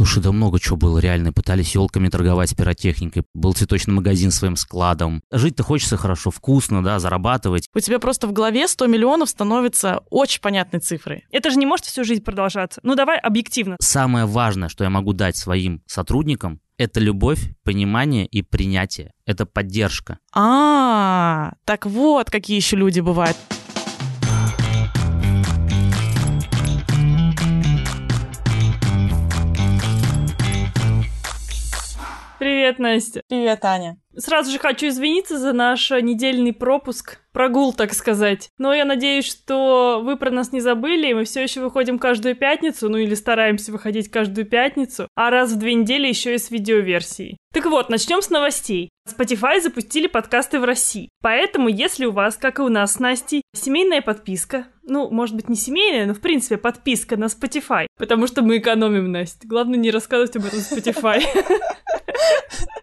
Слушай, да много чего было реально. Пытались елками торговать пиротехникой. Был цветочный магазин своим складом. Жить-то хочется хорошо, вкусно, да, зарабатывать. У тебя просто в голове 100 миллионов становится очень понятной цифрой. Это же не может всю жизнь продолжаться. Ну давай объективно. Самое важное, что я могу дать своим сотрудникам, это любовь, понимание и принятие. Это поддержка. А, так вот, какие еще люди бывают. Привет, Настя. Привет, Аня. Сразу же хочу извиниться за наш недельный пропуск, прогул, так сказать. Но я надеюсь, что вы про нас не забыли, и мы все еще выходим каждую пятницу, ну или стараемся выходить каждую пятницу, а раз в две недели еще и с видеоверсией. Так вот, начнем с новостей. Spotify запустили подкасты в России. Поэтому, если у вас, как и у нас с Настей, семейная подписка, ну, может быть, не семейная, но, в принципе, подписка на Spotify, потому что мы экономим, Настя. Главное не рассказывать об этом Spotify.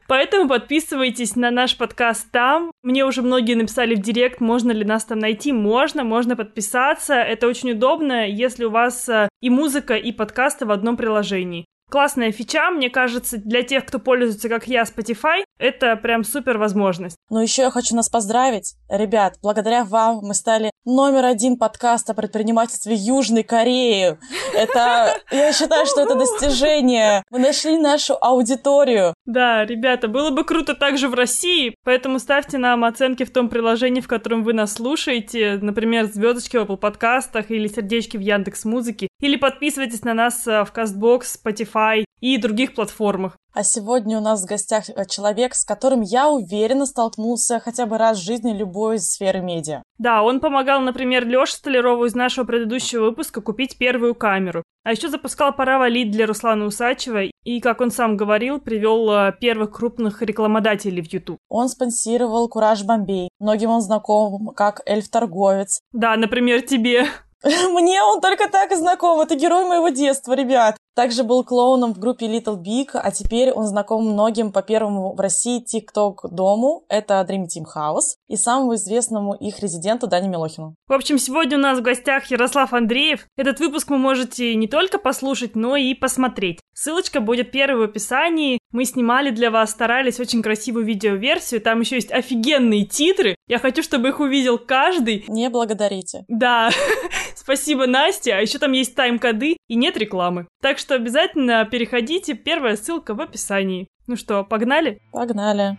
Поэтому подписывайтесь на наш подкаст там. Мне уже многие написали в директ, можно ли нас там найти. Можно, можно подписаться. Это очень удобно, если у вас э, и музыка, и подкасты в одном приложении. Классная фича, мне кажется, для тех, кто пользуется, как я, Spotify, это прям супер возможность. Ну еще я хочу нас поздравить. Ребят, благодаря вам мы стали номер один подкаст о предпринимательстве Южной Кореи. Это, я считаю, что это достижение. Мы нашли нашу аудиторию. Да, ребята, было бы круто также в России, поэтому ставьте нам оценки в том приложении, в котором вы нас слушаете, например, звездочки в Apple подкастах или сердечки в Яндекс Музыке, или подписывайтесь на нас э, в CastBox, Spotify, и других платформах. А сегодня у нас в гостях э, человек, с которым я уверенно столкнулся хотя бы раз в жизни любой сферы медиа. Да, он помогал, например, Лёше Столярову из нашего предыдущего выпуска купить первую камеру. А еще запускал «Пора валить» для Руслана Усачева и, как он сам говорил, привел э, первых крупных рекламодателей в YouTube. Он спонсировал «Кураж Бомбей». Многим он знаком как эльф-торговец. Да, например, тебе. Мне он только так и знаком. Это герой моего детства, ребят. Также был клоуном в группе Little Big, а теперь он знаком многим по первому в России TikTok дому, это Dream Team House, и самому известному их резиденту Дане Милохину. В общем, сегодня у нас в гостях Ярослав Андреев. Этот выпуск вы можете не только послушать, но и посмотреть. Ссылочка будет первой в описании. Мы снимали для вас, старались очень красивую видеоверсию. Там еще есть офигенные титры. Я хочу, чтобы их увидел каждый. Не благодарите. Да. Спасибо, Настя. А еще там есть тайм-коды и нет рекламы. Так что обязательно переходите. Первая ссылка в описании. Ну что, погнали? Погнали.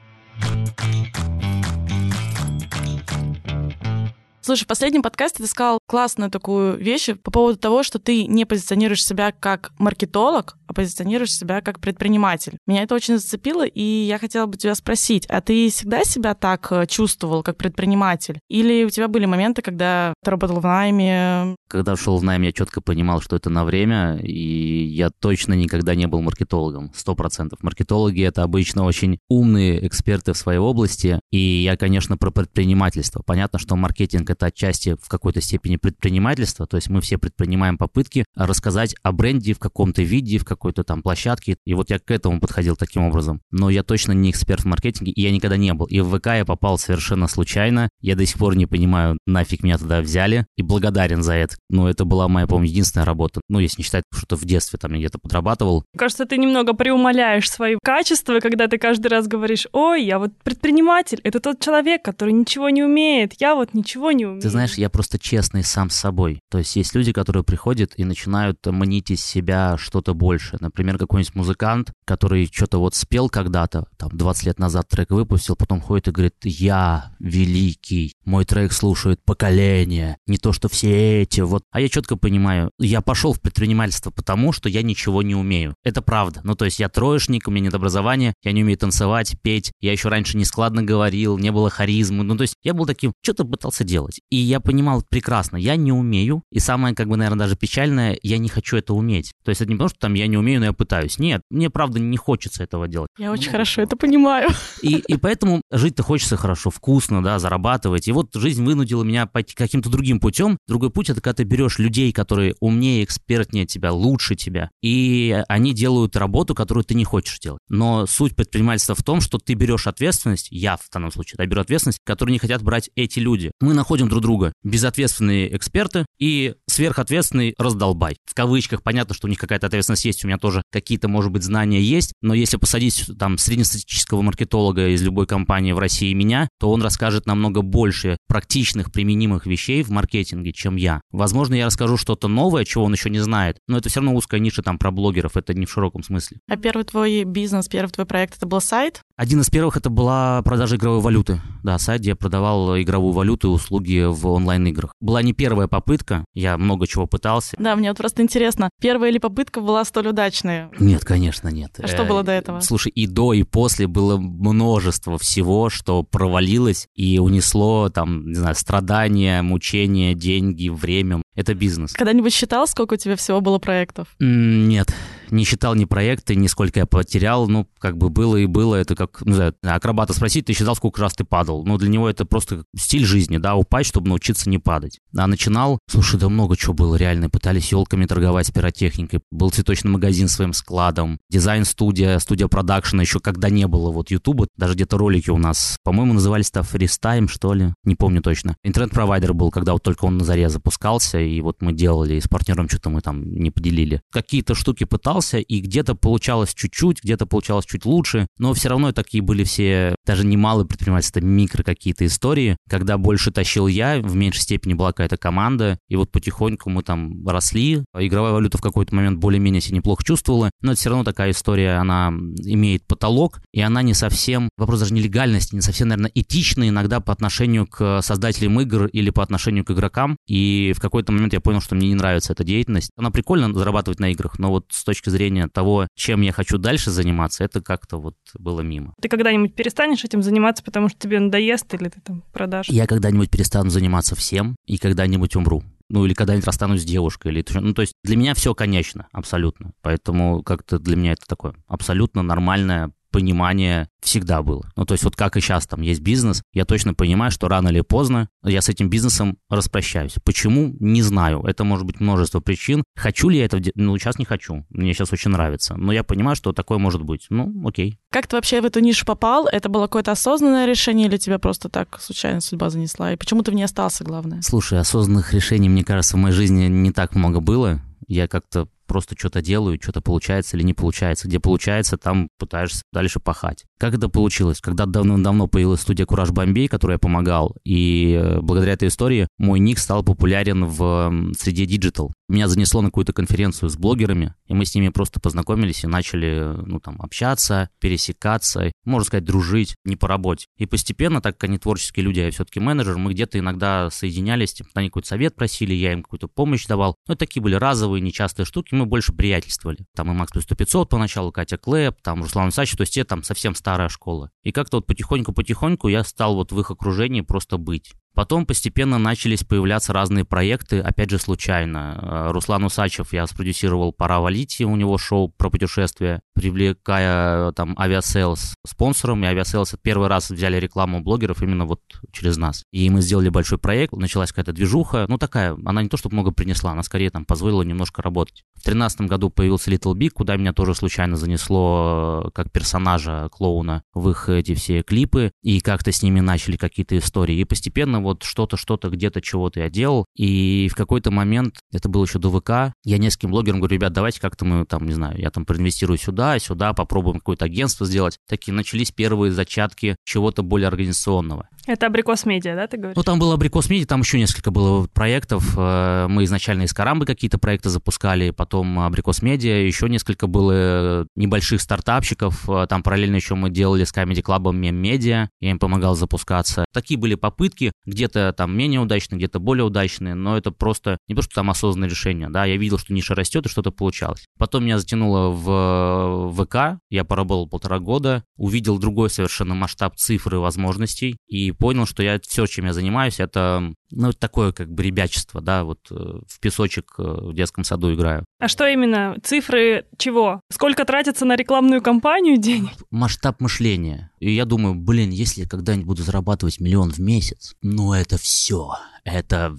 Слушай, в последнем подкасте ты сказал классную такую вещь по поводу того, что ты не позиционируешь себя как маркетолог, а позиционируешь себя как предприниматель. Меня это очень зацепило, и я хотела бы тебя спросить, а ты всегда себя так э, чувствовал, как предприниматель? Или у тебя были моменты, когда ты работал в найме? Когда шел в найм, я четко понимал, что это на время, и я точно никогда не был маркетологом, сто процентов. Маркетологи — это обычно очень умные эксперты в своей области, и я, конечно, про предпринимательство. Понятно, что маркетинг — это отчасти в какой-то степени предпринимательство, то есть мы все предпринимаем попытки рассказать о бренде в каком-то виде, в какой-то там площадке, и вот я к этому подходил таким образом. Но я точно не эксперт в маркетинге, и я никогда не был. И в ВК я попал совершенно случайно, я до сих пор не понимаю, нафиг меня туда взяли, и благодарен за это. Но это была моя, по-моему, единственная работа, ну, если не считать, что в детстве там я где-то подрабатывал. Кажется, ты немного преумоляешь свои качества, когда ты каждый раз говоришь, ой, я вот предприниматель, это тот человек, который ничего не умеет, я вот ничего не умею. Ты знаешь, я просто честный сам с собой. То есть есть люди, которые приходят и начинают манить из себя что-то больше. Например, какой-нибудь музыкант, который что-то вот спел когда-то, там, 20 лет назад трек выпустил, потом ходит и говорит, я великий, мой трек слушают поколение, не то, что все эти, вот. А я четко понимаю, я пошел в предпринимательство потому, что я ничего не умею. Это правда. Ну, то есть я троечник, у меня нет образования, я не умею танцевать, петь, я еще раньше не складно говорил, не было харизмы. Ну, то есть я был таким, что-то пытался делать. И я понимал прекрасно, я не умею, и самое, как бы, наверное, даже печальное, я не хочу это уметь. То есть это не потому, что там я не умею, но я пытаюсь. Нет, мне, правда, не хочется этого делать. Я очень ну, хорошо это понимаю. И, и поэтому жить-то хочется хорошо, вкусно, да, зарабатывать. И вот жизнь вынудила меня пойти каким-то другим путем. Другой путь — это когда ты берешь людей, которые умнее, экспертнее тебя, лучше тебя, и они делают работу, которую ты не хочешь делать. Но суть предпринимательства в том, что ты берешь ответственность, я в данном случае, да, беру ответственность, которую не хотят брать эти люди. Мы находим используем друг друга. Безответственные эксперты и сверхответственный раздолбай. В кавычках понятно, что у них какая-то ответственность есть, у меня тоже какие-то, может быть, знания есть, но если посадить там среднестатистического маркетолога из любой компании в России меня, то он расскажет намного больше практичных применимых вещей в маркетинге, чем я. Возможно, я расскажу что-то новое, чего он еще не знает, но это все равно узкая ниша там про блогеров, это не в широком смысле. А первый твой бизнес, первый твой проект, это был сайт? Один из первых это была продажа игровой валюты. Да, сайт, где я продавал игровую валюту и услуги в онлайн-играх. Была не первая попытка, я много чего пытался. Да, мне вот просто интересно, первая ли попытка была столь удачная? Нет, конечно, нет. А что было до этого? Слушай, и до, и после было множество всего, что провалилось и унесло там, не знаю, страдания, мучения, деньги, время. Это бизнес. Когда-нибудь считал, сколько у тебя всего было проектов? Нет, не считал ни проекты, ни сколько я потерял. Ну, как бы было и было. Это как, не знаю, акробата спросить, ты считал, сколько раз ты падал. Ну, для него это просто стиль жизни, да, упасть, чтобы научиться не падать. А начинал, слушай, да много чего было реально. Пытались елками торговать с пиротехникой. Был цветочный магазин своим складом. Дизайн-студия, студия продакшена, еще когда не было вот Ютуба. Даже где-то ролики у нас, по-моему, назывались-то Фристайм, что ли. Не помню точно. Интернет-провайдер был, когда вот только он на заре запускался, и вот мы делали, и с партнером что-то мы там не поделили. Какие-то штуки пытался, и где-то получалось чуть-чуть, где-то получалось чуть лучше, но все равно такие были все, даже не малые предпринимательства, микро какие-то истории, когда больше тащил я, в меньшей степени была какая-то команда, и вот потихоньку мы там росли, игровая валюта в какой-то момент более-менее себя неплохо чувствовала, но это все равно такая история, она имеет потолок, и она не совсем, вопрос даже нелегальности, не совсем, наверное, этична иногда по отношению к создателям игр или по отношению к игрокам, и в какой-то момент я понял, что мне не нравится эта деятельность. Она прикольно зарабатывать на играх, но вот с точки зрения того, чем я хочу дальше заниматься, это как-то вот было мимо. Ты когда-нибудь перестанешь этим заниматься, потому что тебе надоест или ты там продашь? Я когда-нибудь перестану заниматься всем и когда-нибудь умру ну или когда-нибудь расстанусь с девушкой, или ну то есть для меня все конечно, абсолютно, поэтому как-то для меня это такое абсолютно нормальное понимание всегда было. Ну, то есть вот как и сейчас там есть бизнес, я точно понимаю, что рано или поздно я с этим бизнесом распрощаюсь. Почему? Не знаю. Это может быть множество причин. Хочу ли я это? Ну, сейчас не хочу. Мне сейчас очень нравится. Но я понимаю, что такое может быть. Ну, окей. Как ты вообще в эту нишу попал? Это было какое-то осознанное решение или тебя просто так случайно судьба занесла? И почему ты в ней остался, главное? Слушай, осознанных решений, мне кажется, в моей жизни не так много было. Я как-то просто что-то делаю, что-то получается или не получается. Где получается, там пытаешься дальше пахать. Как это получилось? Когда давно-давно появилась студия Кураж Бомбей, которой я помогал, и э, благодаря этой истории мой ник стал популярен в среде диджитал. Меня занесло на какую-то конференцию с блогерами, и мы с ними просто познакомились и начали, ну, там, общаться, пересекаться, можно сказать, дружить, не по работе. И постепенно, так как они творческие люди, а я все-таки менеджер, мы где-то иногда соединялись, типа, они какой-то совет просили, я им какую-то помощь давал. Ну, такие были разовые, нечастые штуки, мы больше приятельствовали. Там и Макс плюс 100500 поначалу, Катя Клэп, там Руслан Усачев, то есть те там совсем старая школа. И как-то вот потихоньку-потихоньку я стал вот в их окружении просто быть. Потом постепенно начались появляться разные проекты, опять же случайно. Э, Руслан Усачев я спродюсировал «Пора валить», у него шоу про путешествия, привлекая там Aviasales спонсором, и Aviasales первый раз взяли рекламу блогеров именно вот через нас. И мы сделали большой проект, началась какая-то движуха, ну такая, она не то, чтобы много принесла, она скорее там позволила немножко работать. В тринадцатом году появился Little Big, куда меня тоже случайно занесло э, как персонажа клоуна в их эти все клипы, и как-то с ними начали какие-то истории. И постепенно вот что-то, что-то, где-то чего-то я делал, и в какой-то момент, это было еще до ВК, я нескольким блогерам говорю, ребят, давайте как-то мы там, не знаю, я там проинвестирую сюда, сюда, попробуем какое-то агентство сделать. Такие начались первые зачатки чего-то более организационного. Это Абрикос Медиа, да, ты говоришь? Ну, там был Абрикос Медиа, там еще несколько было проектов. Э, мы изначально из Карамбы какие-то проекты запускали, потом Абрикос Медиа, еще несколько было небольших стартапщиков. Э, там параллельно еще мы делали с Comedy Club Мем Медиа, я им помогал запускаться. Такие были попытки, где-то там менее удачные, где-то более удачные, но это просто не то, что там осознанное решение, да, я видел, что ниша растет и что-то получалось. Потом меня затянуло в ВК, я поработал полтора года, увидел другой совершенно масштаб цифр и возможностей, и понял, что я все, чем я занимаюсь, это ну, такое как бы ребячество, да, вот э, в песочек э, в детском саду играю. А что именно? Цифры чего? Сколько тратится на рекламную кампанию денег? Масштаб мышления. И я думаю, блин, если я когда-нибудь буду зарабатывать миллион в месяц, ну это все. Это...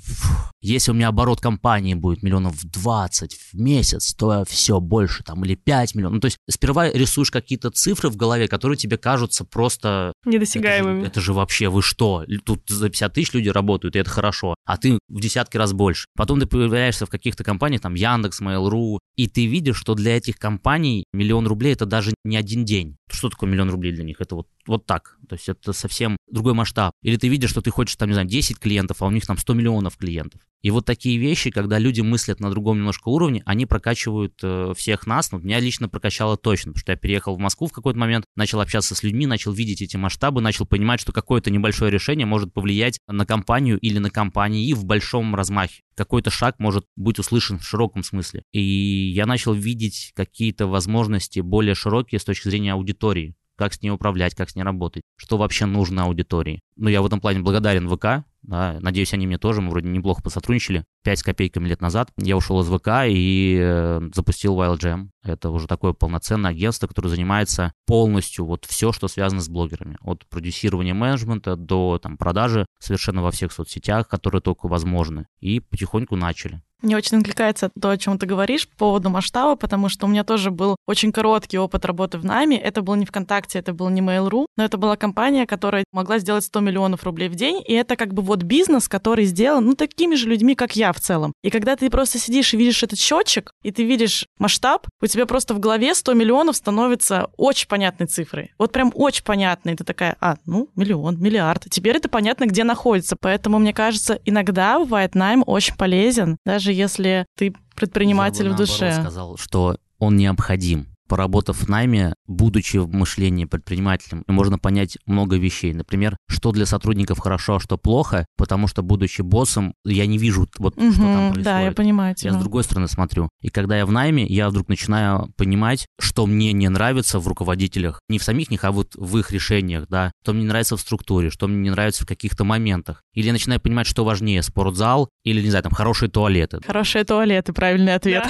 Если у меня оборот компании будет миллионов 20 в месяц, то все больше там, или 5 миллионов. Ну, то есть сперва рисуешь какие-то цифры в голове, которые тебе кажутся просто... Недосягаемыми. Это же, это же вообще вы что? Тут за 50 тысяч люди работают, и это хорошо. А ты в десятки раз больше. Потом ты появляешься в каких-то компаниях, там Яндекс, Mail.ru, и ты видишь, что для этих компаний миллион рублей это даже не один день. Что такое миллион рублей для них? Это вот, вот так. То есть это совсем другой масштаб. Или ты видишь, что ты хочешь там, не знаю, 10 клиентов, а у них там 100 миллионов клиентов. И вот такие вещи, когда люди мыслят на другом немножко уровне, они прокачивают э, всех нас. Ну, меня лично прокачало точно, потому что я переехал в Москву в какой-то момент, начал общаться с людьми, начал видеть эти масштабы, начал понимать, что какое-то небольшое решение может повлиять на компанию или на компании в большом размахе. Какой-то шаг может быть услышан в широком смысле. И я начал видеть какие-то возможности более широкие с точки зрения аудитории как с ней управлять, как с ней работать, что вообще нужно аудитории. Ну, я в этом плане благодарен ВК, да, надеюсь, они мне тоже, мы вроде неплохо посотрудничали. Пять с копейками лет назад я ушел из ВК и э, запустил Wild. Это уже такое полноценное агентство, которое занимается полностью вот все, что связано с блогерами. От продюсирования менеджмента до там, продажи совершенно во всех соцсетях, которые только возможны. И потихоньку начали. Мне очень откликается то, о чем ты говоришь по поводу масштаба, потому что у меня тоже был очень короткий опыт работы в Нами. Это был не ВКонтакте, это был не Mail.ru, но это была компания, которая могла сделать 100 миллионов рублей в день, и это как бы вот бизнес, который сделан, ну, такими же людьми, как я в целом. И когда ты просто сидишь и видишь этот счетчик, и ты видишь масштаб, у тебя просто в голове 100 миллионов становится очень понятной цифрой. Вот прям очень понятной. Ты такая, а, ну, миллион, миллиард. Теперь это понятно, где находится. Поэтому, мне кажется, иногда бывает найм очень полезен, даже если ты предприниматель Я бы, в душе. Я сказал, что он необходим поработав в найме, будучи в мышлении предпринимателем, можно понять много вещей. Например, что для сотрудников хорошо, а что плохо, потому что, будучи боссом, я не вижу, вот угу, что там происходит. Да, я понимаю тебя. Я с другой стороны смотрю. И когда я в найме, я вдруг начинаю понимать, что мне не нравится в руководителях. Не в самих них, а вот в их решениях, да. Что мне не нравится в структуре, что мне не нравится в каких-то моментах. Или я начинаю понимать, что важнее, спортзал или, не знаю, там, хорошие туалеты. Хорошие туалеты, правильный ответ.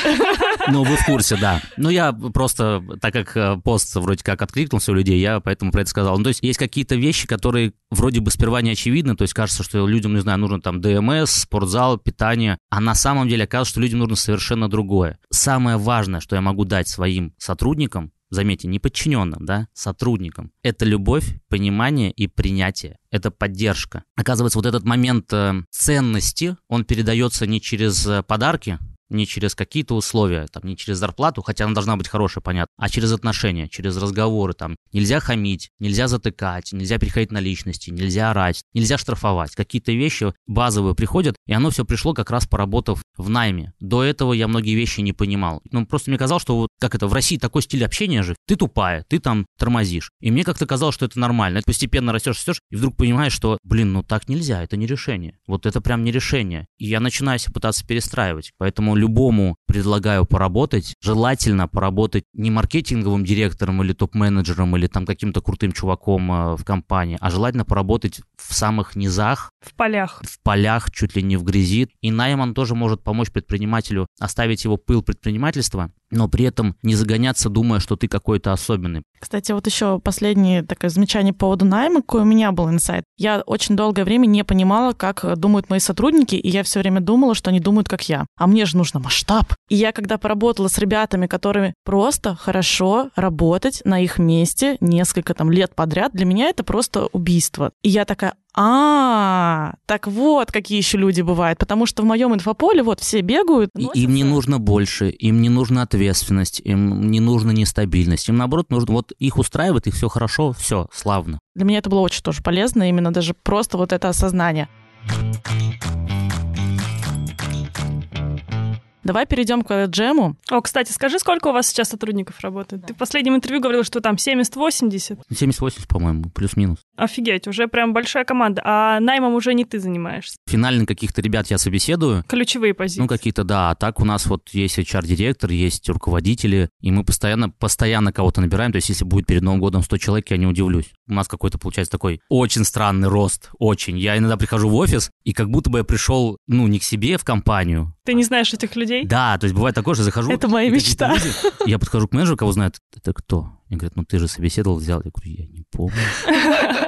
Ну, вы в курсе, да. Ну, я просто, так как э, пост вроде как откликнулся у людей, я поэтому про это сказал. Ну, то есть есть какие-то вещи, которые вроде бы сперва не очевидны, то есть кажется, что людям, не знаю, нужно там ДМС, спортзал, питание, а на самом деле оказывается, что людям нужно совершенно другое. Самое важное, что я могу дать своим сотрудникам, заметьте, не подчиненным, да, сотрудникам. Это любовь, понимание и принятие. Это поддержка. Оказывается, вот этот момент э, ценности, он передается не через э, подарки, не через какие-то условия, там, не через зарплату, хотя она должна быть хорошая, понятно, а через отношения, через разговоры, там, нельзя хамить, нельзя затыкать, нельзя переходить на личности, нельзя орать, нельзя штрафовать. Какие-то вещи базовые приходят, и оно все пришло как раз поработав в найме. До этого я многие вещи не понимал. Ну, просто мне казалось, что вот как это, в России такой стиль общения же, ты тупая, ты там тормозишь. И мне как-то казалось, что это нормально. Постепенно растешь, растешь, и вдруг понимаешь, что, блин, ну так нельзя, это не решение. Вот это прям не решение. И я начинаю себя пытаться перестраивать. Поэтому любому предлагаю поработать. Желательно поработать не маркетинговым директором или топ-менеджером или там каким-то крутым чуваком э, в компании, а желательно поработать в самых низах. В полях. В полях, чуть ли не в грязи. И найм он тоже может помочь предпринимателю оставить его пыл предпринимательства но при этом не загоняться, думая, что ты какой-то особенный. Кстати, вот еще последнее такое замечание по поводу найма, какой у меня был инсайт. Я очень долгое время не понимала, как думают мои сотрудники, и я все время думала, что они думают, как я. А мне же нужно масштаб. И я, когда поработала с ребятами, которыми просто хорошо работать на их месте несколько там лет подряд, для меня это просто убийство. И я такая, а, так вот, какие еще люди бывают. Потому что в моем инфополе вот все бегают. Носятся. Им не нужно больше, им не нужна ответственность, им не нужна нестабильность. Им, наоборот, нужно, вот их устраивает, их все хорошо, все, славно. Для меня это было очень тоже полезно, именно даже просто вот это осознание. Давай перейдем к джему. О, кстати, скажи, сколько у вас сейчас сотрудников работает? Да. Ты в последнем интервью говорил, что там 70-80? 70-80, по-моему, плюс-минус. Офигеть, уже прям большая команда. А наймом уже не ты занимаешься? Финально каких-то ребят я собеседую. Ключевые позиции. Ну, какие-то, да. А так у нас вот есть HR-директор, есть руководители, и мы постоянно, постоянно кого-то набираем. То есть, если будет перед Новым годом 100 человек, я не удивлюсь. У нас какой-то, получается, такой очень странный рост. Очень. Я иногда прихожу в офис, и как будто бы я пришел, ну, не к себе в компанию. Ты не знаешь этих людей? Людей. Да, то есть бывает такое, что захожу... Это моя мечта. люди- Я подхожу к менеджеру, кого знает, это кто? И говорят, ну ты же собеседовал, взял. Я говорю, я не помню.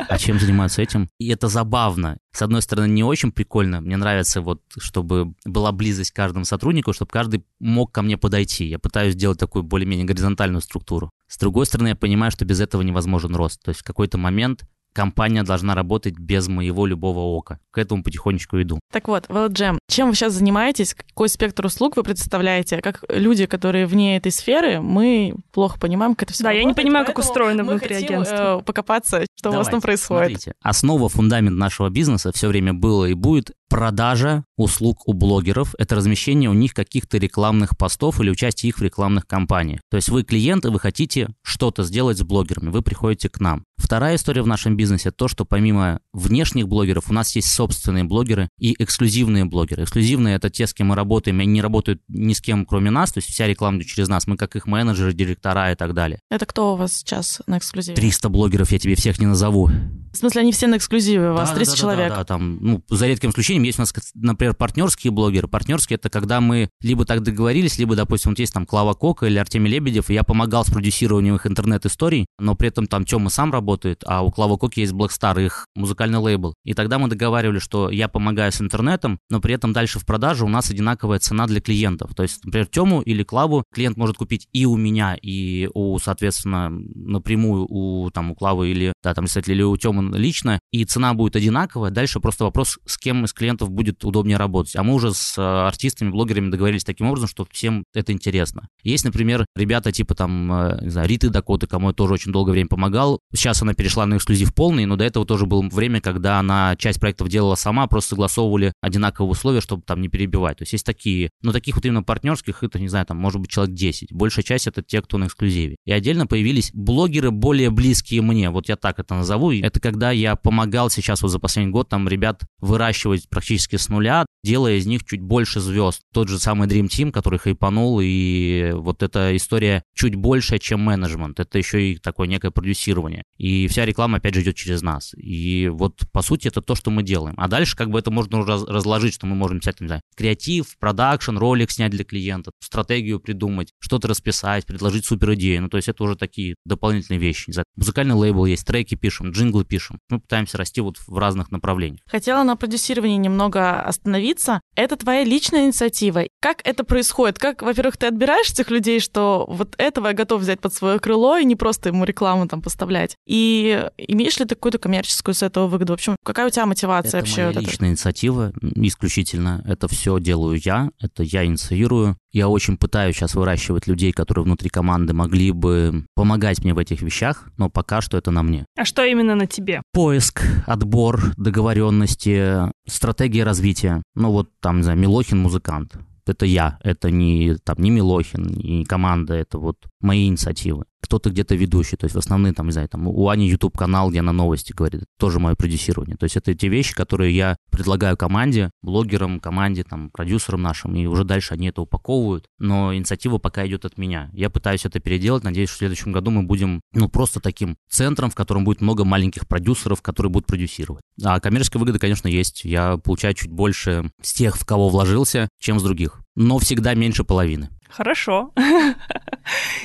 А чем занимаются этим? И это забавно. С одной стороны, не очень прикольно. Мне нравится вот, чтобы была близость к каждому сотруднику, чтобы каждый мог ко мне подойти. Я пытаюсь сделать такую более-менее горизонтальную структуру. С другой стороны, я понимаю, что без этого невозможен рост. То есть в какой-то момент компания должна работать без моего любого ока. К этому потихонечку иду. Так вот, Велджем, чем вы сейчас занимаетесь? Какой спектр услуг вы представляете? Как люди, которые вне этой сферы, мы плохо понимаем, как это все Да, я не понимаю, как устроено внутри хотим, агентства. э, покопаться, что у вас там Давайте, происходит. Смотрите, основа, фундамент нашего бизнеса все время было и будет продажа услуг у блогеров. Это размещение у них каких-то рекламных постов или участие их в рекламных кампаниях. То есть вы клиенты, вы хотите что-то сделать с блогерами, вы приходите к нам. Вторая история в нашем бизнесе то, что помимо внешних блогеров у нас есть собственные блогеры и эксклюзивные блогеры. Эксклюзивные это те, с кем мы работаем, и они не работают ни с кем, кроме нас, то есть вся реклама идет через нас, мы как их менеджеры, директора и так далее. Это кто у вас сейчас на эксклюзиве? 300 блогеров, я тебе всех не назову. В смысле, они все на эксклюзиве у вас, Да, 30 да, да, человек. Да, да, там, ну, за редким исключением есть у нас, например, партнерские блогеры. Партнерские это когда мы либо так договорились, либо, допустим, вот есть там Клава Кока или Артемий Лебедев, и я помогал с продюсированием их интернет-историй, но при этом там Тёма сам работает, а у Клава Коки есть Black Star, их музыкальный лейбл. И тогда мы договаривали, что я помогаю с интернетом, но при этом дальше в продаже у нас одинаковая цена для клиентов. То есть, например, Тему или Клаву клиент может купить и у меня, и у, соответственно, напрямую у, там, у Клавы или, да, там, представителя, или у Тёмы лично, и цена будет одинаковая. Дальше просто вопрос, с кем из клиентов будет удобнее работать. А мы уже с э, артистами, блогерами договорились таким образом, что всем это интересно. Есть, например, ребята типа там, э, не знаю, Риты Дакоты, кому я тоже очень долгое время помогал. Сейчас она перешла на эксклюзив полный, но до этого тоже было время, когда она часть проектов делала сама, просто согласовывали одинаковые условия, чтобы там не перебивать. То есть есть такие, но таких вот именно партнерских, это, не знаю, там, может быть, человек 10. Большая часть это те, кто на эксклюзиве. И отдельно появились блогеры более близкие мне, вот я так это назову. Это когда я помогал сейчас вот за последний год там ребят выращивать практически с нуля, делая из них чуть больше звезд. Тот же самый Dream Team, который хайпанул, и вот эта история чуть больше, чем менеджмент. Это еще и такое некое продюсирование. И вся реклама, опять же, идет через нас. И вот, по сути, это то, что мы делаем. А дальше как бы это можно раз- разложить, что мы можем взять, не знаю, креатив, продакшн, ролик снять для клиента, стратегию придумать, что-то расписать, предложить супер идею. Ну, то есть это уже такие дополнительные вещи. Не знаю, музыкальный лейбл есть, треки пишем, джинглы пишем. Мы пытаемся расти вот в разных направлениях. Хотела на продюсировании немного остановиться. Это твоя личная инициатива. Как это происходит? Как, во-первых, ты отбираешь тех людей, что вот этого я готов взять под свое крыло и не просто ему рекламу там поставлять? И имеешь ли ты какую-то коммерческую с этого выгоду? В общем, какая у тебя мотивация Это вообще? моя вот эта? личная инициатива, исключительно. Это все делаю я, это я инициирую. Я очень пытаюсь сейчас выращивать людей, которые внутри команды могли бы помогать мне в этих вещах, но пока что это на мне. А что именно на тебе? Поиск, отбор, договоренности, стратегия развития. Ну вот там, не знаю, Милохин музыкант. Это я, это не, там, не Милохин, не команда, это вот мои инициативы. Кто-то где-то ведущий, то есть в основном, там, не знаю, там, у Ани YouTube канал, где она новости говорит, это тоже мое продюсирование. То есть это те вещи, которые я предлагаю команде, блогерам, команде, там, продюсерам нашим, и уже дальше они это упаковывают, но инициатива пока идет от меня. Я пытаюсь это переделать, надеюсь, что в следующем году мы будем, ну, просто таким центром, в котором будет много маленьких продюсеров, которые будут продюсировать. А коммерческая выгода, конечно, есть. Я получаю чуть больше с тех, в кого вложился, чем с других. Но всегда меньше половины. Хорошо.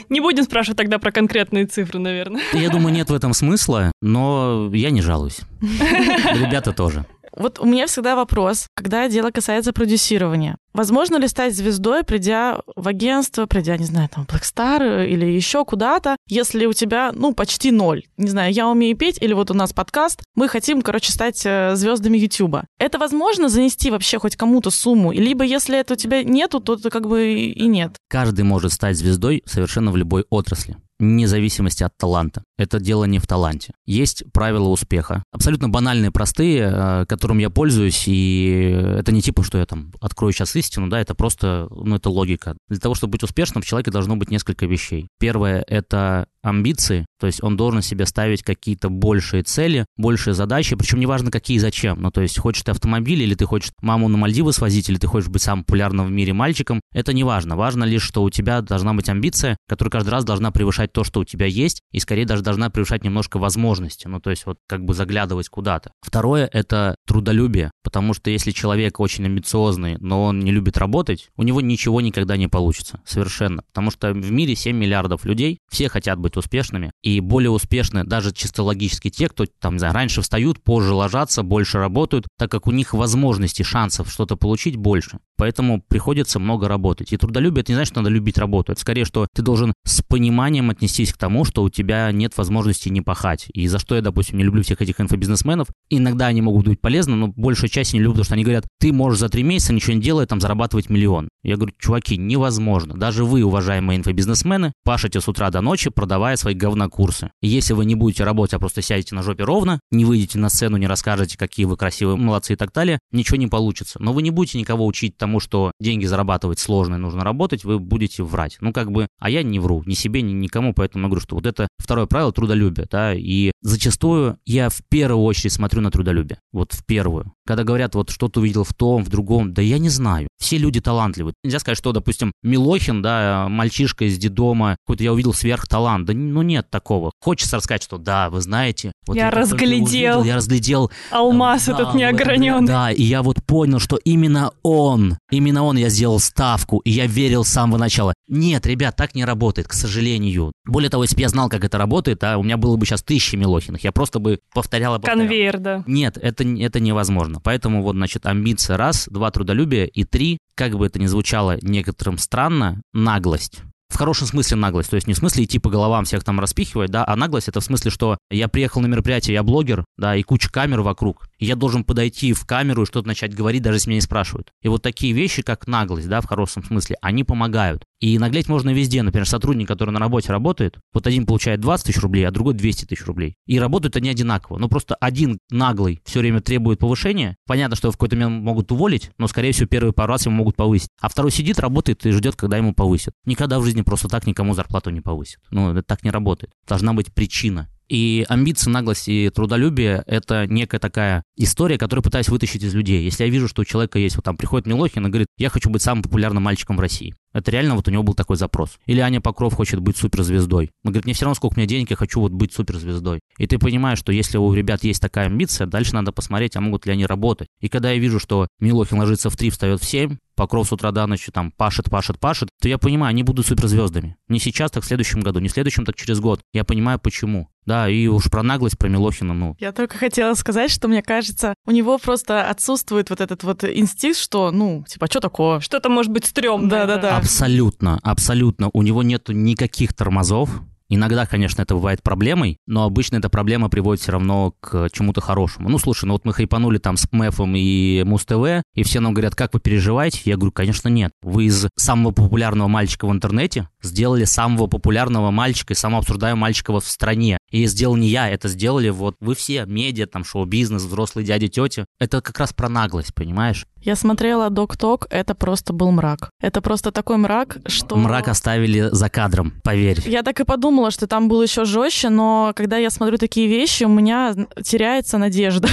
Не будем спрашивать тогда про конкретные цифры, наверное. Я думаю, нет в этом смысла, но я не жалуюсь. Ребята тоже. Вот у меня всегда вопрос, когда дело касается продюсирования. Возможно ли стать звездой, придя в агентство, придя, не знаю, там, Black Star или еще куда-то, если у тебя, ну, почти ноль? Не знаю, я умею петь, или вот у нас подкаст, мы хотим, короче, стать э, звездами Ютуба. Это возможно занести вообще хоть кому-то сумму? Либо если это у тебя нету, то это как бы и нет. Каждый может стать звездой совершенно в любой отрасли вне зависимости от таланта. Это дело не в таланте. Есть правила успеха. Абсолютно банальные, простые, э, которым я пользуюсь, и это не типа, что я там открою сейчас истину, да, это просто, ну, это логика. Для того, чтобы быть успешным, в человеке должно быть несколько вещей. Первое — это амбиции, то есть он должен себе ставить какие-то большие цели, большие задачи, причем неважно какие и зачем. Ну, то есть хочешь ты автомобиль, или ты хочешь маму на Мальдивы свозить, или ты хочешь быть самым популярным в мире мальчиком, это не важно. Важно лишь, что у тебя должна быть амбиция, которая каждый раз должна превышать то, что у тебя есть, и скорее даже должна превышать немножко возможности, ну, то есть вот как бы заглядывать куда-то. Второе — это трудолюбие, потому что если человек очень амбициозный, но он не любит работать, у него ничего никогда не получится, совершенно. Потому что в мире 7 миллиардов людей, все хотят быть успешными, и более успешны даже чисто логически те, кто там, не знаю, раньше встают, позже ложатся, больше работают, так как у них возможностей, шансов что-то получить больше. Поэтому приходится много работать. И трудолюбие, это не значит, что надо любить работу. Это скорее, что ты должен с пониманием отнестись к тому, что у тебя нет возможности не пахать. И за что я, допустим, не люблю всех этих инфобизнесменов. Иногда они могут быть полезны, но большая часть не люблю, потому что они говорят, ты можешь за три месяца, ничего не делая, там зарабатывать миллион. Я говорю, чуваки, невозможно. Даже вы, уважаемые инфобизнесмены, пашете с утра до ночи, продавая свои говнокурсы. И если вы не будете работать, а просто сядете на жопе ровно, не выйдете на сцену, не расскажете, какие вы красивые, молодцы и так далее, ничего не получится. Но вы не будете никого учить тому, что деньги зарабатывать сложно и нужно работать, вы будете врать. Ну, как бы, а я не вру, ни себе, ни никому, поэтому я говорю, что вот это второе правило трудолюбия, да, и зачастую я в первую очередь смотрю на трудолюбие, вот в первую. Когда говорят, вот что ты увидел в том, в другом, да я не знаю. Все люди талантливы. Нельзя сказать, что, допустим, Милохин, да, мальчишка из детдома, какой-то я увидел сверхталант. Да ну нет такого. Хочется рассказать, что да, вы знаете. Вот я, я разглядел. Увидел, я разглядел. Алмаз да, этот неограненный. Да, и я вот понял, что именно он, именно он я сделал ставку, и я верил с самого начала. Нет, ребят, так не работает, к сожалению. Более того, если бы я знал, как это работает, а у меня было бы сейчас тысячи Милохиных, я просто бы повторял и повторял. Конвейер, да. Нет, это, это невозможно. Поэтому вот, значит, амбиция раз, два трудолюбия и три, как бы это ни звучало некоторым странно, наглость. В хорошем смысле наглость, то есть не в смысле идти по головам всех там распихивать, да, а наглость это в смысле, что я приехал на мероприятие, я блогер, да, и куча камер вокруг, я должен подойти в камеру и что-то начать говорить, даже если меня не спрашивают. И вот такие вещи, как наглость, да, в хорошем смысле, они помогают. И наглеть можно везде. Например, сотрудник, который на работе работает, вот один получает 20 тысяч рублей, а другой 200 тысяч рублей. И работают они одинаково. Ну, просто один наглый все время требует повышения. Понятно, что в какой-то момент могут уволить, но, скорее всего, первые пару раз ему могут повысить. А второй сидит, работает и ждет, когда ему повысят. Никогда в жизни просто так никому зарплату не повысят. Ну, это так не работает. Должна быть причина. И амбиции, наглость и трудолюбие — это некая такая история, которую пытаюсь вытащить из людей. Если я вижу, что у человека есть, вот там приходит Милохин и говорит, я хочу быть самым популярным мальчиком в России. Это реально вот у него был такой запрос. Или Аня Покров хочет быть суперзвездой. Он говорит, мне все равно, сколько у меня денег, я хочу вот быть суперзвездой. И ты понимаешь, что если у ребят есть такая амбиция, дальше надо посмотреть, а могут ли они работать. И когда я вижу, что Милохин ложится в 3, встает в 7, Покров с утра до ночи там пашет, пашет, пашет, то я понимаю, они будут суперзвездами. Не сейчас, так в следующем году, не в следующем, так через год. Я понимаю, почему. Да, и уж про наглость, про Милохина, ну... Я только хотела сказать, что, мне кажется, у него просто отсутствует вот этот вот инстинкт, что, ну, типа, что такое? Что-то может быть стрёмное. Да-да-да. Абсолютно, абсолютно. У него нету никаких тормозов, Иногда, конечно, это бывает проблемой, но обычно эта проблема приводит все равно к чему-то хорошему. Ну, слушай, ну вот мы хайпанули там с МЭФом и Муз-ТВ, и все нам говорят, как вы переживаете? Я говорю, конечно, нет. Вы из самого популярного мальчика в интернете сделали самого популярного мальчика и самого обсуждаемого мальчика в стране. И сделал не я, это сделали вот вы все, медиа, там, шоу-бизнес, взрослые дяди, тети. Это как раз про наглость, понимаешь? Я смотрела Док-Ток, это просто был мрак. Это просто такой мрак, что... Мрак оставили за кадром, поверь. Я так и подумала, что там было еще жестче, но когда я смотрю такие вещи, у меня теряется надежда.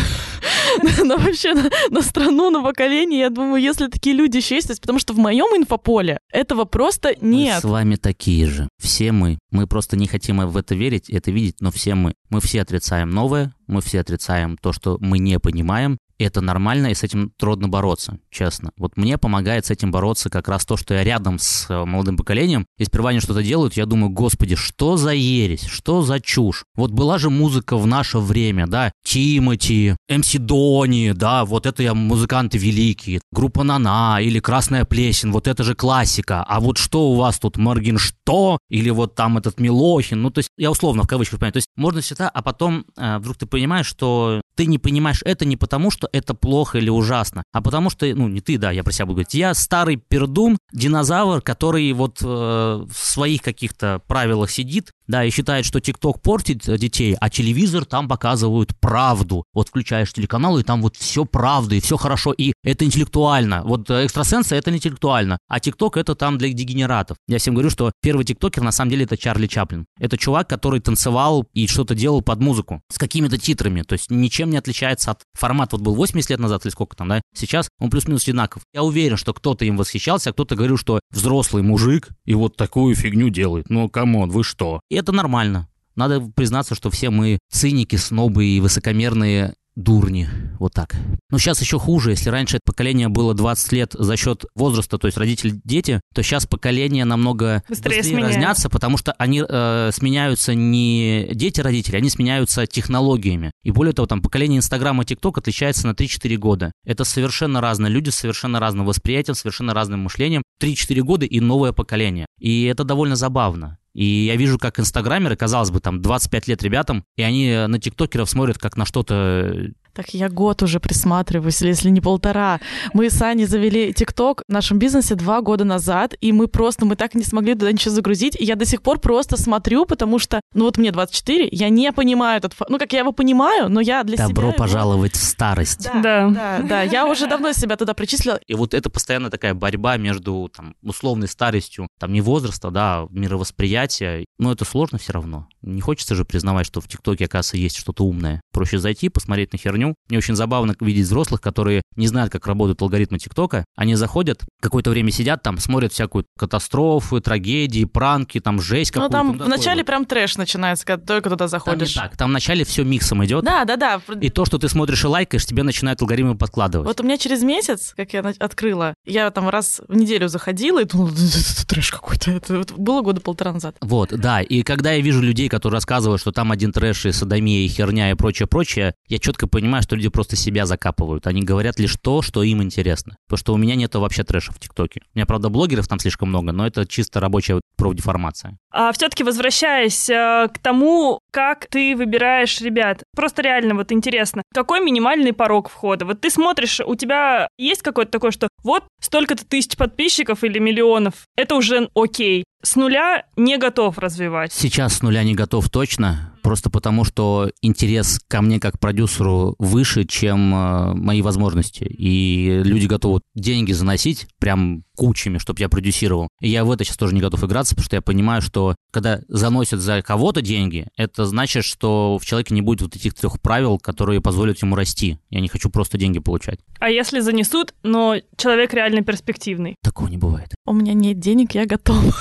на вообще на, на страну, на поколение. Я думаю, если такие люди еще есть, потому что в моем инфополе этого просто нет. Мы с вами такие же. Все мы. Мы просто не хотим в это верить, это видеть, но все мы. Мы все отрицаем новое, мы все отрицаем то, что мы не понимаем, это нормально, и с этим трудно бороться, честно. Вот мне помогает с этим бороться как раз то, что я рядом с э, молодым поколением, и сперва они что-то делают, я думаю, господи, что за ересь, что за чушь? Вот была же музыка в наше время, да, Тимати, МС Дони, да, вот это я музыканты великие, группа Нана или Красная Плесень, вот это же классика, а вот что у вас тут, что или вот там этот Милохин, ну, то есть я условно в кавычках понимаю, то есть можно всегда, а потом э, вдруг ты понимаешь, что ты не понимаешь это не потому, что это плохо или ужасно, а потому что, ну, не ты, да, я про себя буду говорить, я старый пердун, динозавр, который вот э, в своих каких-то правилах сидит, да, и считает, что ТикТок портит детей, а телевизор там показывают правду. Вот включаешь телеканал, и там вот все правда, и все хорошо, и это интеллектуально. Вот э, экстрасенсы это интеллектуально, а ТикТок это там для дегенератов. Я всем говорю, что первый тиктокер на самом деле это Чарли Чаплин. Это чувак, который танцевал и что-то делал под музыку с какими-то титрами, то есть ничем не отличается от формата. Вот был 80 лет назад или сколько там, да, сейчас он плюс-минус одинаков. Я уверен, что кто-то им восхищался, а кто-то говорил, что взрослый мужик и вот такую фигню делает. Ну, come on, вы что? И это нормально. Надо признаться, что все мы циники, снобы и высокомерные дурни. Вот так. Но сейчас еще хуже. Если раньше это поколение было 20 лет за счет возраста, то есть родители, дети, то сейчас поколения намного Быстрее быстрее, разнятся, потому что они э, сменяются не дети родители, они сменяются технологиями. И более того, там поколение Инстаграма и ТикТок отличается на 3-4 года. Это совершенно разные люди с совершенно разным восприятием, совершенно разным мышлением. 3-4 года и новое поколение. И это довольно забавно. И я вижу, как инстаграмеры, казалось бы, там 25 лет ребятам, и они на тиктокеров смотрят как на что-то э, Так я год уже присматриваюсь, если не полтора. Мы с Аней завели ТикТок в нашем бизнесе два года назад, и мы просто, мы так и не смогли туда ничего загрузить, и я до сих пор просто смотрю, потому что, ну вот мне 24, я не понимаю этот, ну как я его понимаю, но я для себя... добро пожаловать в старость. Да, Да. да, да, я уже давно себя туда причислила. И вот это постоянно такая борьба между там, условной старостью, там не возраста, да, а мировосприятия. Но это сложно все равно. Не хочется же признавать, что в ТикТоке, оказывается, есть что-то умное. Проще зайти, посмотреть на херню. Мне очень забавно видеть взрослых, которые не знают, как работают алгоритмы ТикТока. Они заходят, какое-то время сидят там, смотрят всякую катастрофы, трагедии, пранки, там жесть Ну какую-то. там ну, вначале вот. прям трэш начинается, когда только туда Там не заходишь. так. Там вначале все миксом идет. Да, да, да. И то, что ты смотришь и лайкаешь, тебе начинают алгоритмы подкладывать. Вот у меня через месяц, как я открыла, я там раз в неделю заходила и думала, «Да это трэш какой-то. Это было года полтора назад. Вот, да. И когда я вижу людей, которые рассказывают, что там один трэш и садомия, и херня, и прочее-прочее, я четко понимаю, что люди просто себя закапывают. Они говорят лишь то, что им интересно. Потому что у меня нету вообще трэша в ТикТоке. У меня, правда, блогеров там слишком много, но это чисто рабочая профдеформация. А все-таки возвращаясь э, к тому, как ты выбираешь ребят, просто реально вот интересно, какой минимальный порог входа? Вот ты смотришь, у тебя есть какое-то такое, что вот столько-то тысяч подписчиков или миллионов, это уже окей. С нуля не готов развивать. Сейчас с нуля не готов точно, просто потому что интерес ко мне как продюсеру выше, чем э, мои возможности. И люди готовы деньги заносить прям кучами, чтобы я продюсировал. И я в это сейчас тоже не готов играться, потому что я понимаю, что когда заносят за кого-то деньги, это значит, что в человеке не будет вот этих трех правил, которые позволят ему расти. Я не хочу просто деньги получать. А если занесут, но человек реально перспективный? Такого не бывает. У меня нет денег, я готова.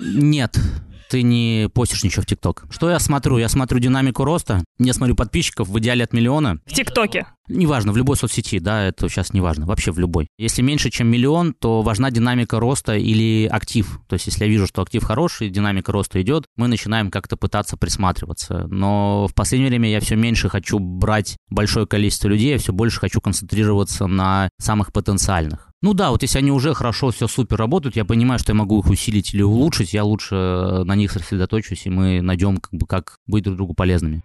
Нет, ты не постишь ничего в ТикТок. Что я смотрю? Я смотрю динамику роста, я смотрю подписчиков в идеале от миллиона. В ТикТоке. Неважно, в любой соцсети, да, это сейчас не важно, вообще в любой. Если меньше, чем миллион, то важна динамика роста или актив. То есть, если я вижу, что актив хороший, динамика роста идет, мы начинаем как-то пытаться присматриваться. Но в последнее время я все меньше хочу брать большое количество людей, я все больше хочу концентрироваться на самых потенциальных. Ну да, вот если они уже хорошо, все супер работают, я понимаю, что я могу их усилить или улучшить, я лучше э, на них сосредоточусь, и мы найдем, как бы, как быть друг другу полезными.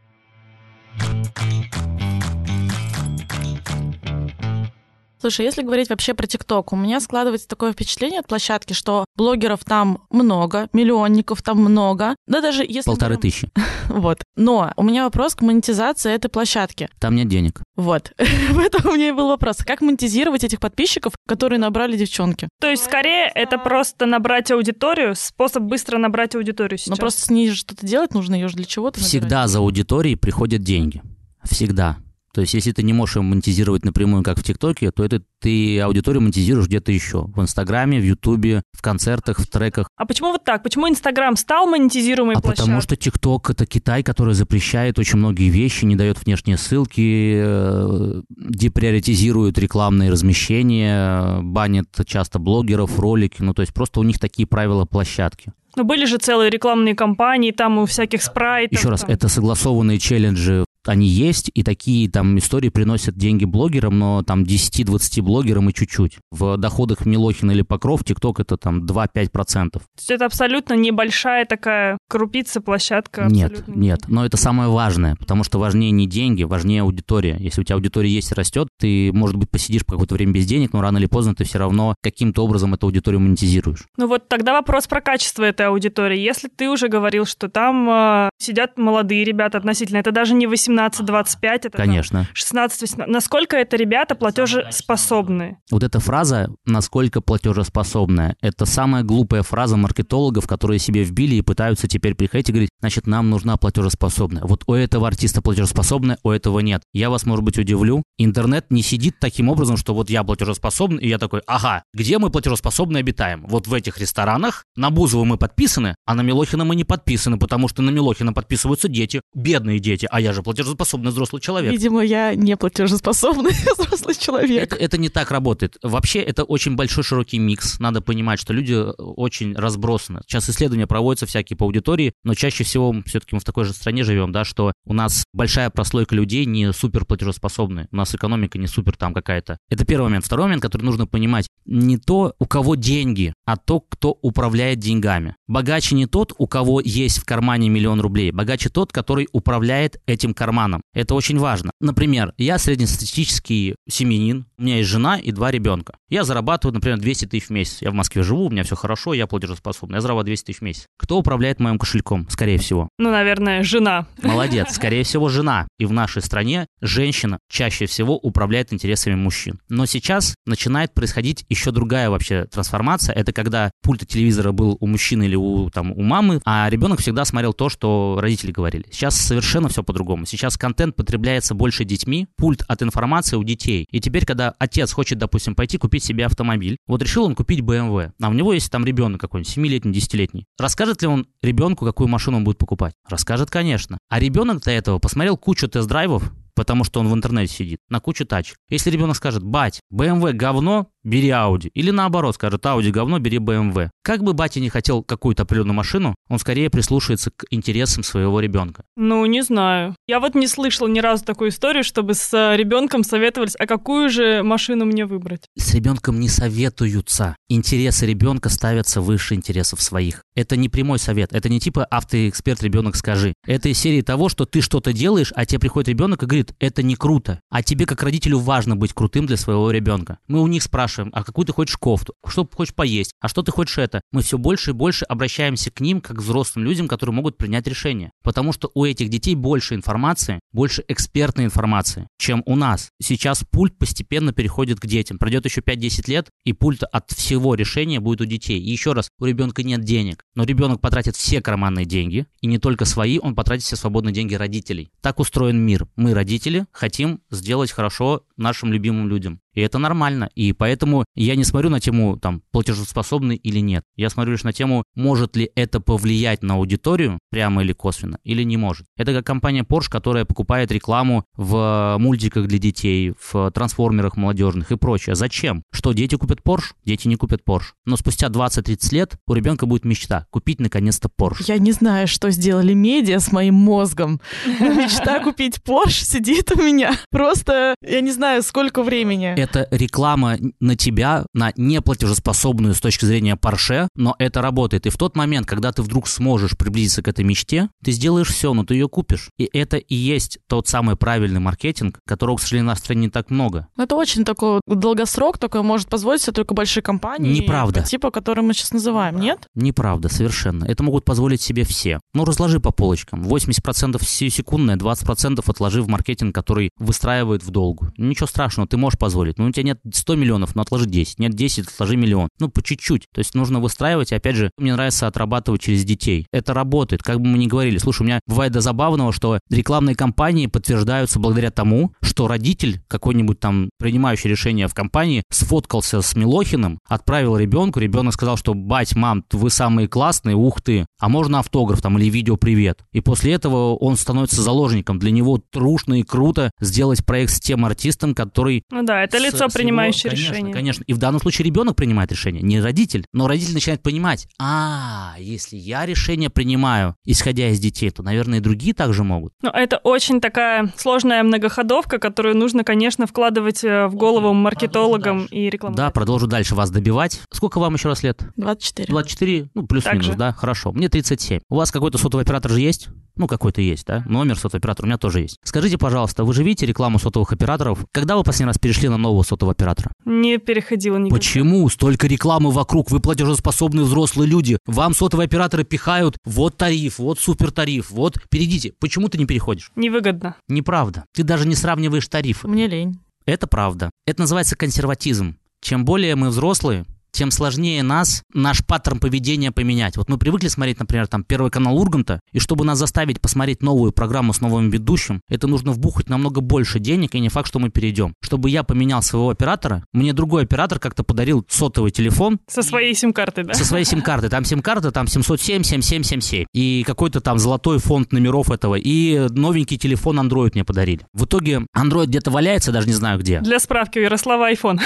Слушай, если говорить вообще про ТикТок, у меня складывается такое впечатление от площадки, что блогеров там много, миллионников там много. Да даже если... Полторы берем- тысячи. Вот. Но у меня вопрос к монетизации этой площадки. Там нет денег. Вот. В этом у меня и был вопрос. Как монетизировать этих подписчиков, которые набрали девчонки? То есть, скорее, это просто набрать аудиторию, способ быстро набрать аудиторию сейчас. Ну просто с ней же что-то делать нужно, ее же для чего-то набирать. Всегда за аудиторией приходят деньги. Всегда. То есть, если ты не можешь ее монетизировать напрямую, как в ТикТоке, то это ты аудиторию монетизируешь где-то еще. В Инстаграме, в Ютубе, в концертах, в треках. А почему вот так? Почему Инстаграм стал монетизируемой А площадкой? потому что ТикТок это Китай, который запрещает очень многие вещи, не дает внешние ссылки, э, деприоритизирует рекламные размещения, банит часто блогеров, ролики. Ну, то есть просто у них такие правила площадки. Ну, были же целые рекламные кампании, там у всяких спрайтов. Еще раз, там. это согласованные челленджи, они есть, и такие там истории приносят деньги блогерам, но там 10-20 блогерам и чуть-чуть. В доходах Милохина или Покров ТикТок это там 2-5%. То есть это абсолютно небольшая такая крупица, площадка. Нет, абсолютно нет, но это самое важное, потому что важнее не деньги, важнее аудитория. Если у тебя аудитория есть и растет, ты, может быть, посидишь какое-то время без денег, но рано или поздно ты все равно каким-то образом эту аудиторию монетизируешь. Ну вот тогда вопрос про качество этой аудитории. Если ты уже говорил, что там э, сидят молодые ребята относительно, это даже не 18-25, это Конечно. 16-18. Насколько это ребята платежеспособные? Вот эта фраза «насколько платежеспособная» — это самая глупая фраза маркетологов, которые себе вбили и пытаются теперь приходить и говорить, значит, нам нужна платежеспособная. Вот у этого артиста платежеспособная, у этого нет. Я вас, может быть, удивлю. Интернет не сидит таким образом, что вот я платежеспособный, и я такой, ага, где мы платежеспособные обитаем? Вот в этих ресторанах, на Бузову мы подписаны, а на Милохина мы не подписаны, потому что на Милохина подписываются дети, бедные дети, а я же платежеспособный взрослый человек. Видимо, я не платежеспособный взрослый человек. Это, это не так работает. Вообще, это очень большой широкий микс. Надо понимать, что люди очень разбросаны. Сейчас исследования проводятся всякие по аудитории, но чаще всего все-таки мы в такой же стране живем, да, что у нас большая прослойка людей не супер платежеспособны. У нас экономика не супер там какая-то. Это первый момент. Второй момент, который нужно понимать. Не то, у кого деньги, а то, кто управляет деньгами. Богаче не тот, у кого есть в кармане миллион рублей. Богаче тот, который управляет этим карманом. Это очень важно. Например, я среднестатистический семьянин, у меня есть жена и два ребенка. Я зарабатываю, например, 200 тысяч в месяц. Я в Москве живу, у меня все хорошо, я платежеспособный. Я зарабатываю 200 тысяч в месяц. Кто управляет моим кошельком? Скорее всего. Ну, наверное, жена. Молодец. Скорее всего, жена. И в нашей стране женщина чаще всего управляет интересами мужчин. Но сейчас начинает происходить еще другая вообще трансформация. Это когда пульт телевизора был у мужчины или у, там, у мамы, а ребенок всегда смотрел то, что родители говорили. Сейчас совершенно все по-другому. Сейчас контент потребляется больше детьми, пульт от информации у детей. И теперь, когда отец хочет, допустим, пойти купить себе автомобиль, вот решил он купить BMW, а у него есть там ребенок какой-нибудь, 7-летний, 10-летний. Расскажет ли он ребенку, какую машину он будет покупать? Расскажет, конечно. А ребенок до этого посмотрел кучу тест-драйвов, потому что он в интернете сидит, на кучу тачек. Если ребенок скажет, бать, BMW говно, бери Audi. Или наоборот, скажет, Audi говно, бери BMW. Как бы батя не хотел какую-то определенную машину, он скорее прислушается к интересам своего ребенка. Ну, не знаю. Я вот не слышала ни разу такую историю, чтобы с э, ребенком советовались, а какую же машину мне выбрать. С ребенком не советуются. Интересы ребенка ставятся выше интересов своих. Это не прямой совет. Это не типа автоэксперт ребенок скажи. Это из серии того, что ты что-то делаешь, а тебе приходит ребенок и говорит, это не круто. А тебе как родителю важно быть крутым для своего ребенка. Мы у них спрашиваем, спрашиваем, а какую ты хочешь кофту, что хочешь поесть, а что ты хочешь это. Мы все больше и больше обращаемся к ним, как к взрослым людям, которые могут принять решение. Потому что у этих детей больше информации, больше экспертной информации, чем у нас. Сейчас пульт постепенно переходит к детям. Пройдет еще 5-10 лет, и пульт от всего решения будет у детей. И еще раз, у ребенка нет денег, но ребенок потратит все карманные деньги, и не только свои, он потратит все свободные деньги родителей. Так устроен мир. Мы, родители, хотим сделать хорошо нашим любимым людям. И это нормально. И поэтому я не смотрю на тему, там, платежеспособный или нет. Я смотрю лишь на тему, может ли это повлиять на аудиторию, прямо или косвенно, или не может. Это как компания Porsche, которая покупает рекламу в мультиках для детей, в трансформерах молодежных и прочее. Зачем? Что, дети купят Porsche? Дети не купят Porsche. Но спустя 20-30 лет у ребенка будет мечта купить наконец-то Porsche. Я не знаю, что сделали медиа с моим мозгом. Мечта купить Porsche сидит у меня. Просто, я не знаю, сколько времени это реклама на тебя, на неплатежеспособную с точки зрения Porsche, но это работает. И в тот момент, когда ты вдруг сможешь приблизиться к этой мечте, ты сделаешь все, но ты ее купишь. И это и есть тот самый правильный маркетинг, которого, к сожалению, на стране не так много. Это очень такой долгосрок, такой может позволить себе только большие компании. Неправда. Типа, которые мы сейчас называем, нет? Неправда, совершенно. Это могут позволить себе все. Ну, разложи по полочкам. 80% секундное, 20% отложи в маркетинг, который выстраивает в долгу. Ничего страшного, ты можешь позволить будет. Ну, у тебя нет 100 миллионов, но отложи 10. Нет 10, отложи миллион. Ну, по чуть-чуть. То есть нужно выстраивать, и опять же, мне нравится отрабатывать через детей. Это работает, как бы мы ни говорили. Слушай, у меня бывает до забавного, что рекламные кампании подтверждаются благодаря тому, что родитель, какой-нибудь там принимающий решение в компании, сфоткался с Милохиным, отправил ребенку, ребенок сказал, что бать, мам, вы самые классные, ух ты, а можно автограф там или видео привет. И после этого он становится заложником. Для него трушно и круто сделать проект с тем артистом, который... Ну да, это лицо, принимающее конечно, решение. Конечно, и в данном случае ребенок принимает решение, не родитель. Но родитель начинает понимать, а, если я решение принимаю, исходя из детей, то, наверное, и другие также могут. Ну, это очень такая сложная многоходовка, которую нужно, конечно, вкладывать э, в голову маркетологам и рекламодателям. Да, продолжу дальше вас добивать. Сколько вам еще раз лет? 24. 24, ну, плюс-минус, да, хорошо. Мне 37. У вас какой-то сотовый оператор же есть? Ну, какой-то есть, да? Номер сотового оператора у меня тоже есть. Скажите, пожалуйста, вы же видите рекламу сотовых операторов? Когда вы последний раз перешли на нового сотового оператора? Не переходила никогда. Почему? Столько рекламы вокруг, вы платежеспособные взрослые люди. Вам сотовые операторы пихают, вот тариф, вот супер тариф, вот перейдите. Почему ты не переходишь? Невыгодно. Неправда. Ты даже не сравниваешь тарифы. Мне лень. Это правда. Это называется консерватизм. Чем более мы взрослые, тем сложнее нас, наш паттерн поведения поменять. Вот мы привыкли смотреть, например, там Первый канал Урганта, и чтобы нас заставить посмотреть новую программу с новым ведущим, это нужно вбухать намного больше денег, и не факт, что мы перейдем. Чтобы я поменял своего оператора, мне другой оператор как-то подарил сотовый телефон. Со своей сим-карты, да? Со своей сим-карты. Там сим-карта, там 707, 7777. И какой-то там золотой фонд номеров этого. И новенький телефон Android мне подарили. В итоге Android где-то валяется, даже не знаю где. Для справки, у Ярослава iPhone.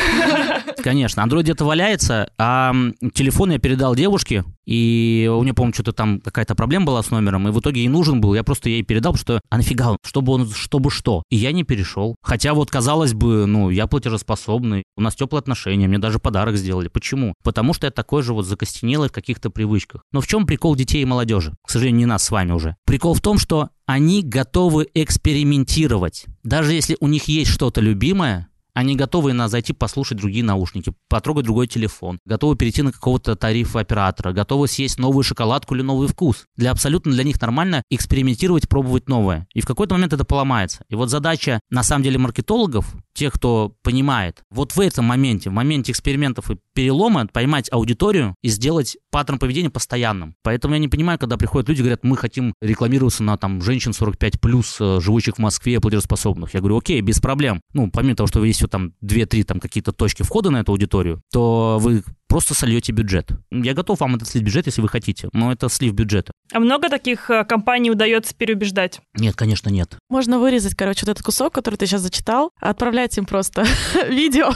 Конечно, Android где-то валяется, а телефон я передал девушке, и у нее, по-моему, что-то там какая-то проблема была с номером, и в итоге ей нужен был. Я просто ей передал, что, а нафига он, чтобы он, чтобы что? И я не перешел. Хотя вот, казалось бы, ну, я платежеспособный, у нас теплые отношения, мне даже подарок сделали. Почему? Потому что я такой же вот закостенелый в каких-то привычках. Но в чем прикол детей и молодежи? К сожалению, не нас с вами уже. Прикол в том, что они готовы экспериментировать. Даже если у них есть что-то любимое, они готовы на зайти послушать другие наушники, потрогать другой телефон, готовы перейти на какого-то тарифа оператора, готовы съесть новую шоколадку или новый вкус. Для абсолютно для них нормально экспериментировать, пробовать новое. И в какой-то момент это поломается. И вот задача, на самом деле, маркетологов, тех, кто понимает, вот в этом моменте, в моменте экспериментов и перелома, поймать аудиторию и сделать паттерн поведения постоянным. Поэтому я не понимаю, когда приходят люди, говорят, мы хотим рекламироваться на там женщин 45 плюс, э, живущих в Москве, платежеспособных. Я говорю, окей, без проблем. Ну, помимо того, что есть там 2-3 там какие-то точки входа на эту аудиторию, то вы просто сольете бюджет. Я готов вам этот слив бюджет, если вы хотите, но это слив бюджета. А много таких э, компаний удается переубеждать? Нет, конечно, нет. Можно вырезать, короче, вот этот кусок, который ты сейчас зачитал, отправлять им просто видео.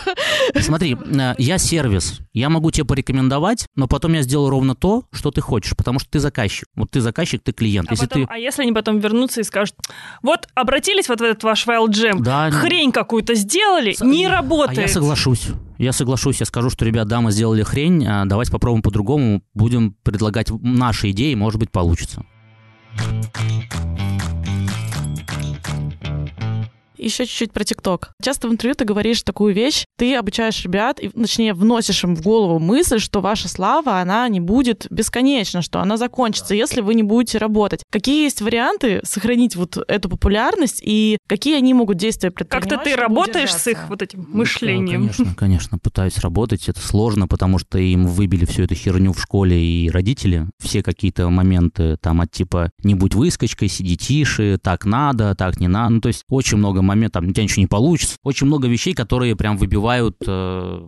Смотри, э, я сервис, я могу тебе порекомендовать, но потом я сделаю ровно то, что ты хочешь, потому что ты заказчик. Вот ты заказчик, ты клиент. А, если потом, ты... а если они потом вернутся и скажут, вот обратились вот в этот ваш файл джем, Да, хрень какую-то сделали, С- не А работает. я соглашусь. Я соглашусь, я скажу, что, ребят, да, мы сделали хрень, а давайте попробуем по-другому, будем предлагать наши идеи, может быть, получится. Еще чуть-чуть про ТикТок. Часто в интервью ты говоришь такую вещь, ты обучаешь ребят, и, точнее, вносишь им в голову мысль, что ваша слава, она не будет бесконечна, что она закончится, если вы не будете работать. Какие есть варианты сохранить вот эту популярность и какие они могут действия предпринимать? Как-то ты работаешь с их вот этим Да, мышлением. конечно, конечно, пытаюсь работать. Это сложно, потому что им выбили всю эту херню в школе и родители. Все какие-то моменты там от типа «не будь выскочкой, сиди тише», «так надо», «так не надо». Ну, то есть очень много моментов, там у тебя ничего не получится. Очень много вещей, которые прям выбивают, э,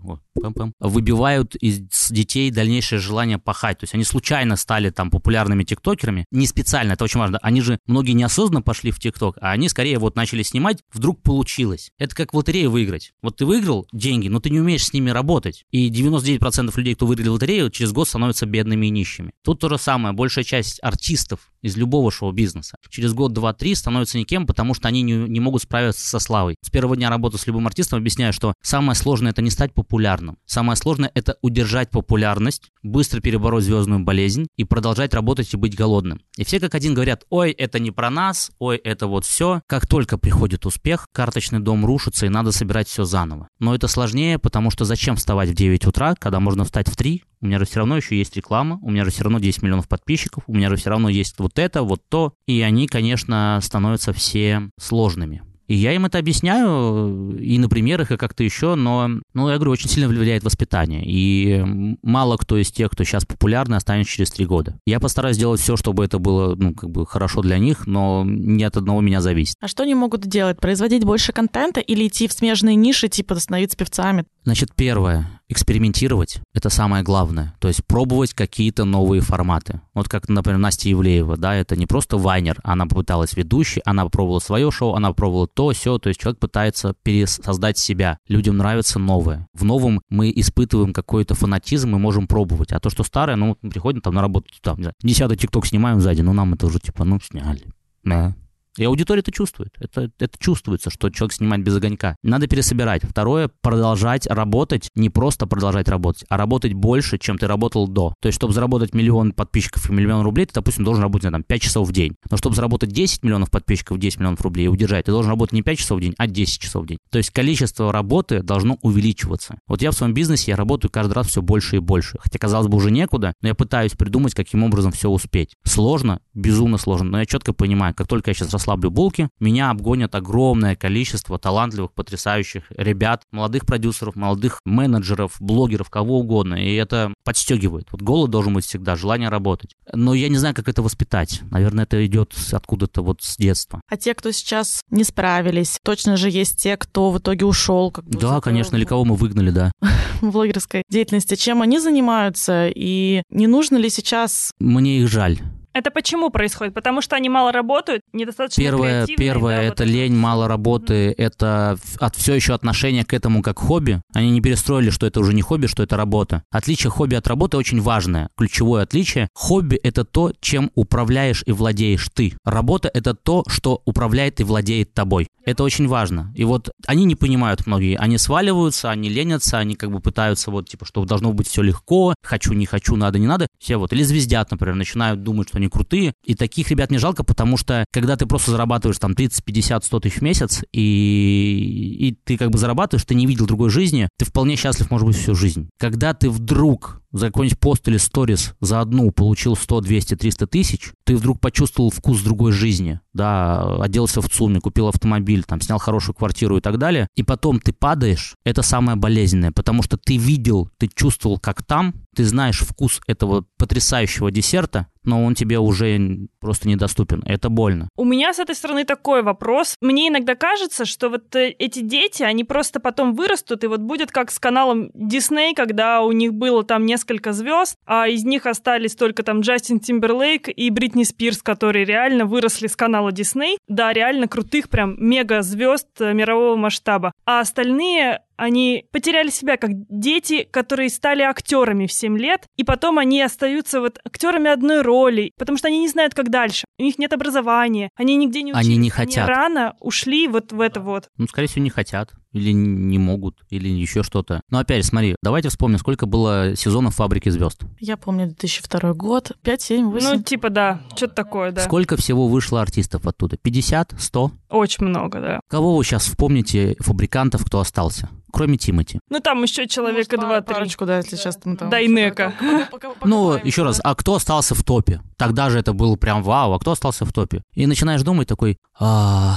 выбивают из детей дальнейшее желание пахать. То есть они случайно стали там популярными тиктокерами. Не специально, это очень важно. Они же, многие неосознанно пошли в тикток, а они скорее вот начали снимать, вдруг получилось. Это как в лотерею выиграть. Вот ты выиграл деньги, но ты не умеешь с ними работать. И 99% людей, кто выиграли лотерею, через год становятся бедными и нищими. Тут то же самое. Большая часть артистов из любого шоу-бизнеса через год, два, три становятся никем, потому что они не, не могут справиться со славой. С первого дня работы с любым артистом объясняю, что самое сложное это не стать популярным. Самое сложное это удержать популярность, быстро перебороть звездную болезнь и продолжать работать и быть голодным. И все как один говорят, ой, это не про нас, ой, это вот все. Как только приходит успех, карточный дом рушится и надо собирать все заново. Но это сложнее, потому что зачем вставать в 9 утра, когда можно встать в 3, у меня же все равно еще есть реклама, у меня же все равно 10 миллионов подписчиков, у меня же все равно есть вот это, вот то. И они, конечно, становятся все сложными. И я им это объясняю и на примерах, и как-то еще, но, ну, я говорю, очень сильно влияет воспитание. И мало кто из тех, кто сейчас популярный, останется через три года. Я постараюсь сделать все, чтобы это было, ну, как бы хорошо для них, но не от одного меня зависит. А что они могут делать? Производить больше контента или идти в смежные ниши, типа становиться певцами? Значит, первое, экспериментировать, это самое главное. То есть пробовать какие-то новые форматы. Вот как, например, Настя Евлеева, да, это не просто вайнер, она попыталась ведущей, она попробовала свое шоу, она попробовала то, все, то есть человек пытается пересоздать себя. Людям нравится новое. В новом мы испытываем какой-то фанатизм, мы можем пробовать. А то, что старое, ну, приходим там на работу, там, не знаю, десятый тикток снимаем сзади, ну, нам это уже, типа, ну, сняли. Да. И аудитория это чувствует. Это, это чувствуется, что человек снимает без огонька. Надо пересобирать. Второе, продолжать работать, не просто продолжать работать, а работать больше, чем ты работал до. То есть, чтобы заработать миллион подписчиков и миллион рублей, ты, допустим, должен работать там 5 часов в день. Но чтобы заработать 10 миллионов подписчиков, 10 миллионов рублей и удержать, ты должен работать не 5 часов в день, а 10 часов в день. То есть количество работы должно увеличиваться. Вот я в своем бизнесе, я работаю каждый раз все больше и больше. Хотя, казалось бы, уже некуда, но я пытаюсь придумать, каким образом все успеть. Сложно, безумно сложно, но я четко понимаю, как только я сейчас расслаблю булки, меня обгонят огромное количество талантливых, потрясающих ребят, молодых продюсеров, молодых менеджеров, блогеров, кого угодно. И это подстегивает. Вот голод должен быть всегда, желание работать. Но я не знаю, как это воспитать. Наверное, это идет откуда-то вот с детства. А те, кто сейчас не справились, точно же есть те, кто в итоге ушел. Как бы, да, конечно, или кого мы выгнали, да. В блогерской деятельности. Чем они занимаются? И не нужно ли сейчас... Мне их жаль. Это почему происходит? Потому что они мало работают, недостаточно Первое, первое да, это вот лень, мало работы, mm-hmm. это от, все еще отношение к этому как хобби. Они не перестроили, что это уже не хобби, что это работа. Отличие хобби от работы очень важное, ключевое отличие. Хобби – это то, чем управляешь и владеешь ты. Работа – это то, что управляет и владеет тобой. Это очень важно. И вот они не понимают многие. Они сваливаются, они ленятся, они как бы пытаются вот типа, что должно быть все легко, хочу, не хочу, надо, не надо. Все вот. Или звездят, например, начинают думать, что они крутые. И таких ребят не жалко, потому что когда ты просто зарабатываешь там 30, 50, 100 тысяч в месяц, и, и ты как бы зарабатываешь, ты не видел другой жизни, ты вполне счастлив, может быть, всю жизнь. Когда ты вдруг за какой-нибудь пост или сторис за одну получил 100, 200, 300 тысяч, ты вдруг почувствовал вкус другой жизни, да, оделся в ЦУМе, купил автомобиль, там, снял хорошую квартиру и так далее, и потом ты падаешь, это самое болезненное, потому что ты видел, ты чувствовал, как там, ты знаешь вкус этого потрясающего десерта, но он тебе уже просто недоступен. Это больно. У меня с этой стороны такой вопрос. Мне иногда кажется, что вот э, эти дети, они просто потом вырастут, и вот будет как с каналом Disney, когда у них было там несколько звезд, а из них остались только там Джастин Тимберлейк и Бритни Спирс, которые реально выросли с канала Disney. Да, реально крутых прям мега звезд э, мирового масштаба. А остальные они потеряли себя как дети, которые стали актерами в 7 лет, и потом они остаются вот актерами одной роли, потому что они не знают, как дальше. У них нет образования, они нигде не учились. Они не хотят. Они рано ушли вот в это вот. Ну, скорее всего, не хотят или не могут, или еще что-то. Но опять смотри, давайте вспомним, сколько было сезонов «Фабрики звезд». Я помню 2002 год, 5, 7, 8. Ну, типа, да, что-то такое, да. Сколько всего вышло артистов оттуда? 50? 100? Очень много, да. Кого вы сейчас вспомните фабрикантов, кто остался? кроме Тимати. Ну, там еще человека ну, два-три. Парочку, да, если сейчас там... Дайнека. Ну, еще раз, а кто остался в топе? Тогда же это был прям вау, а кто остался в топе? И начинаешь думать такой, а...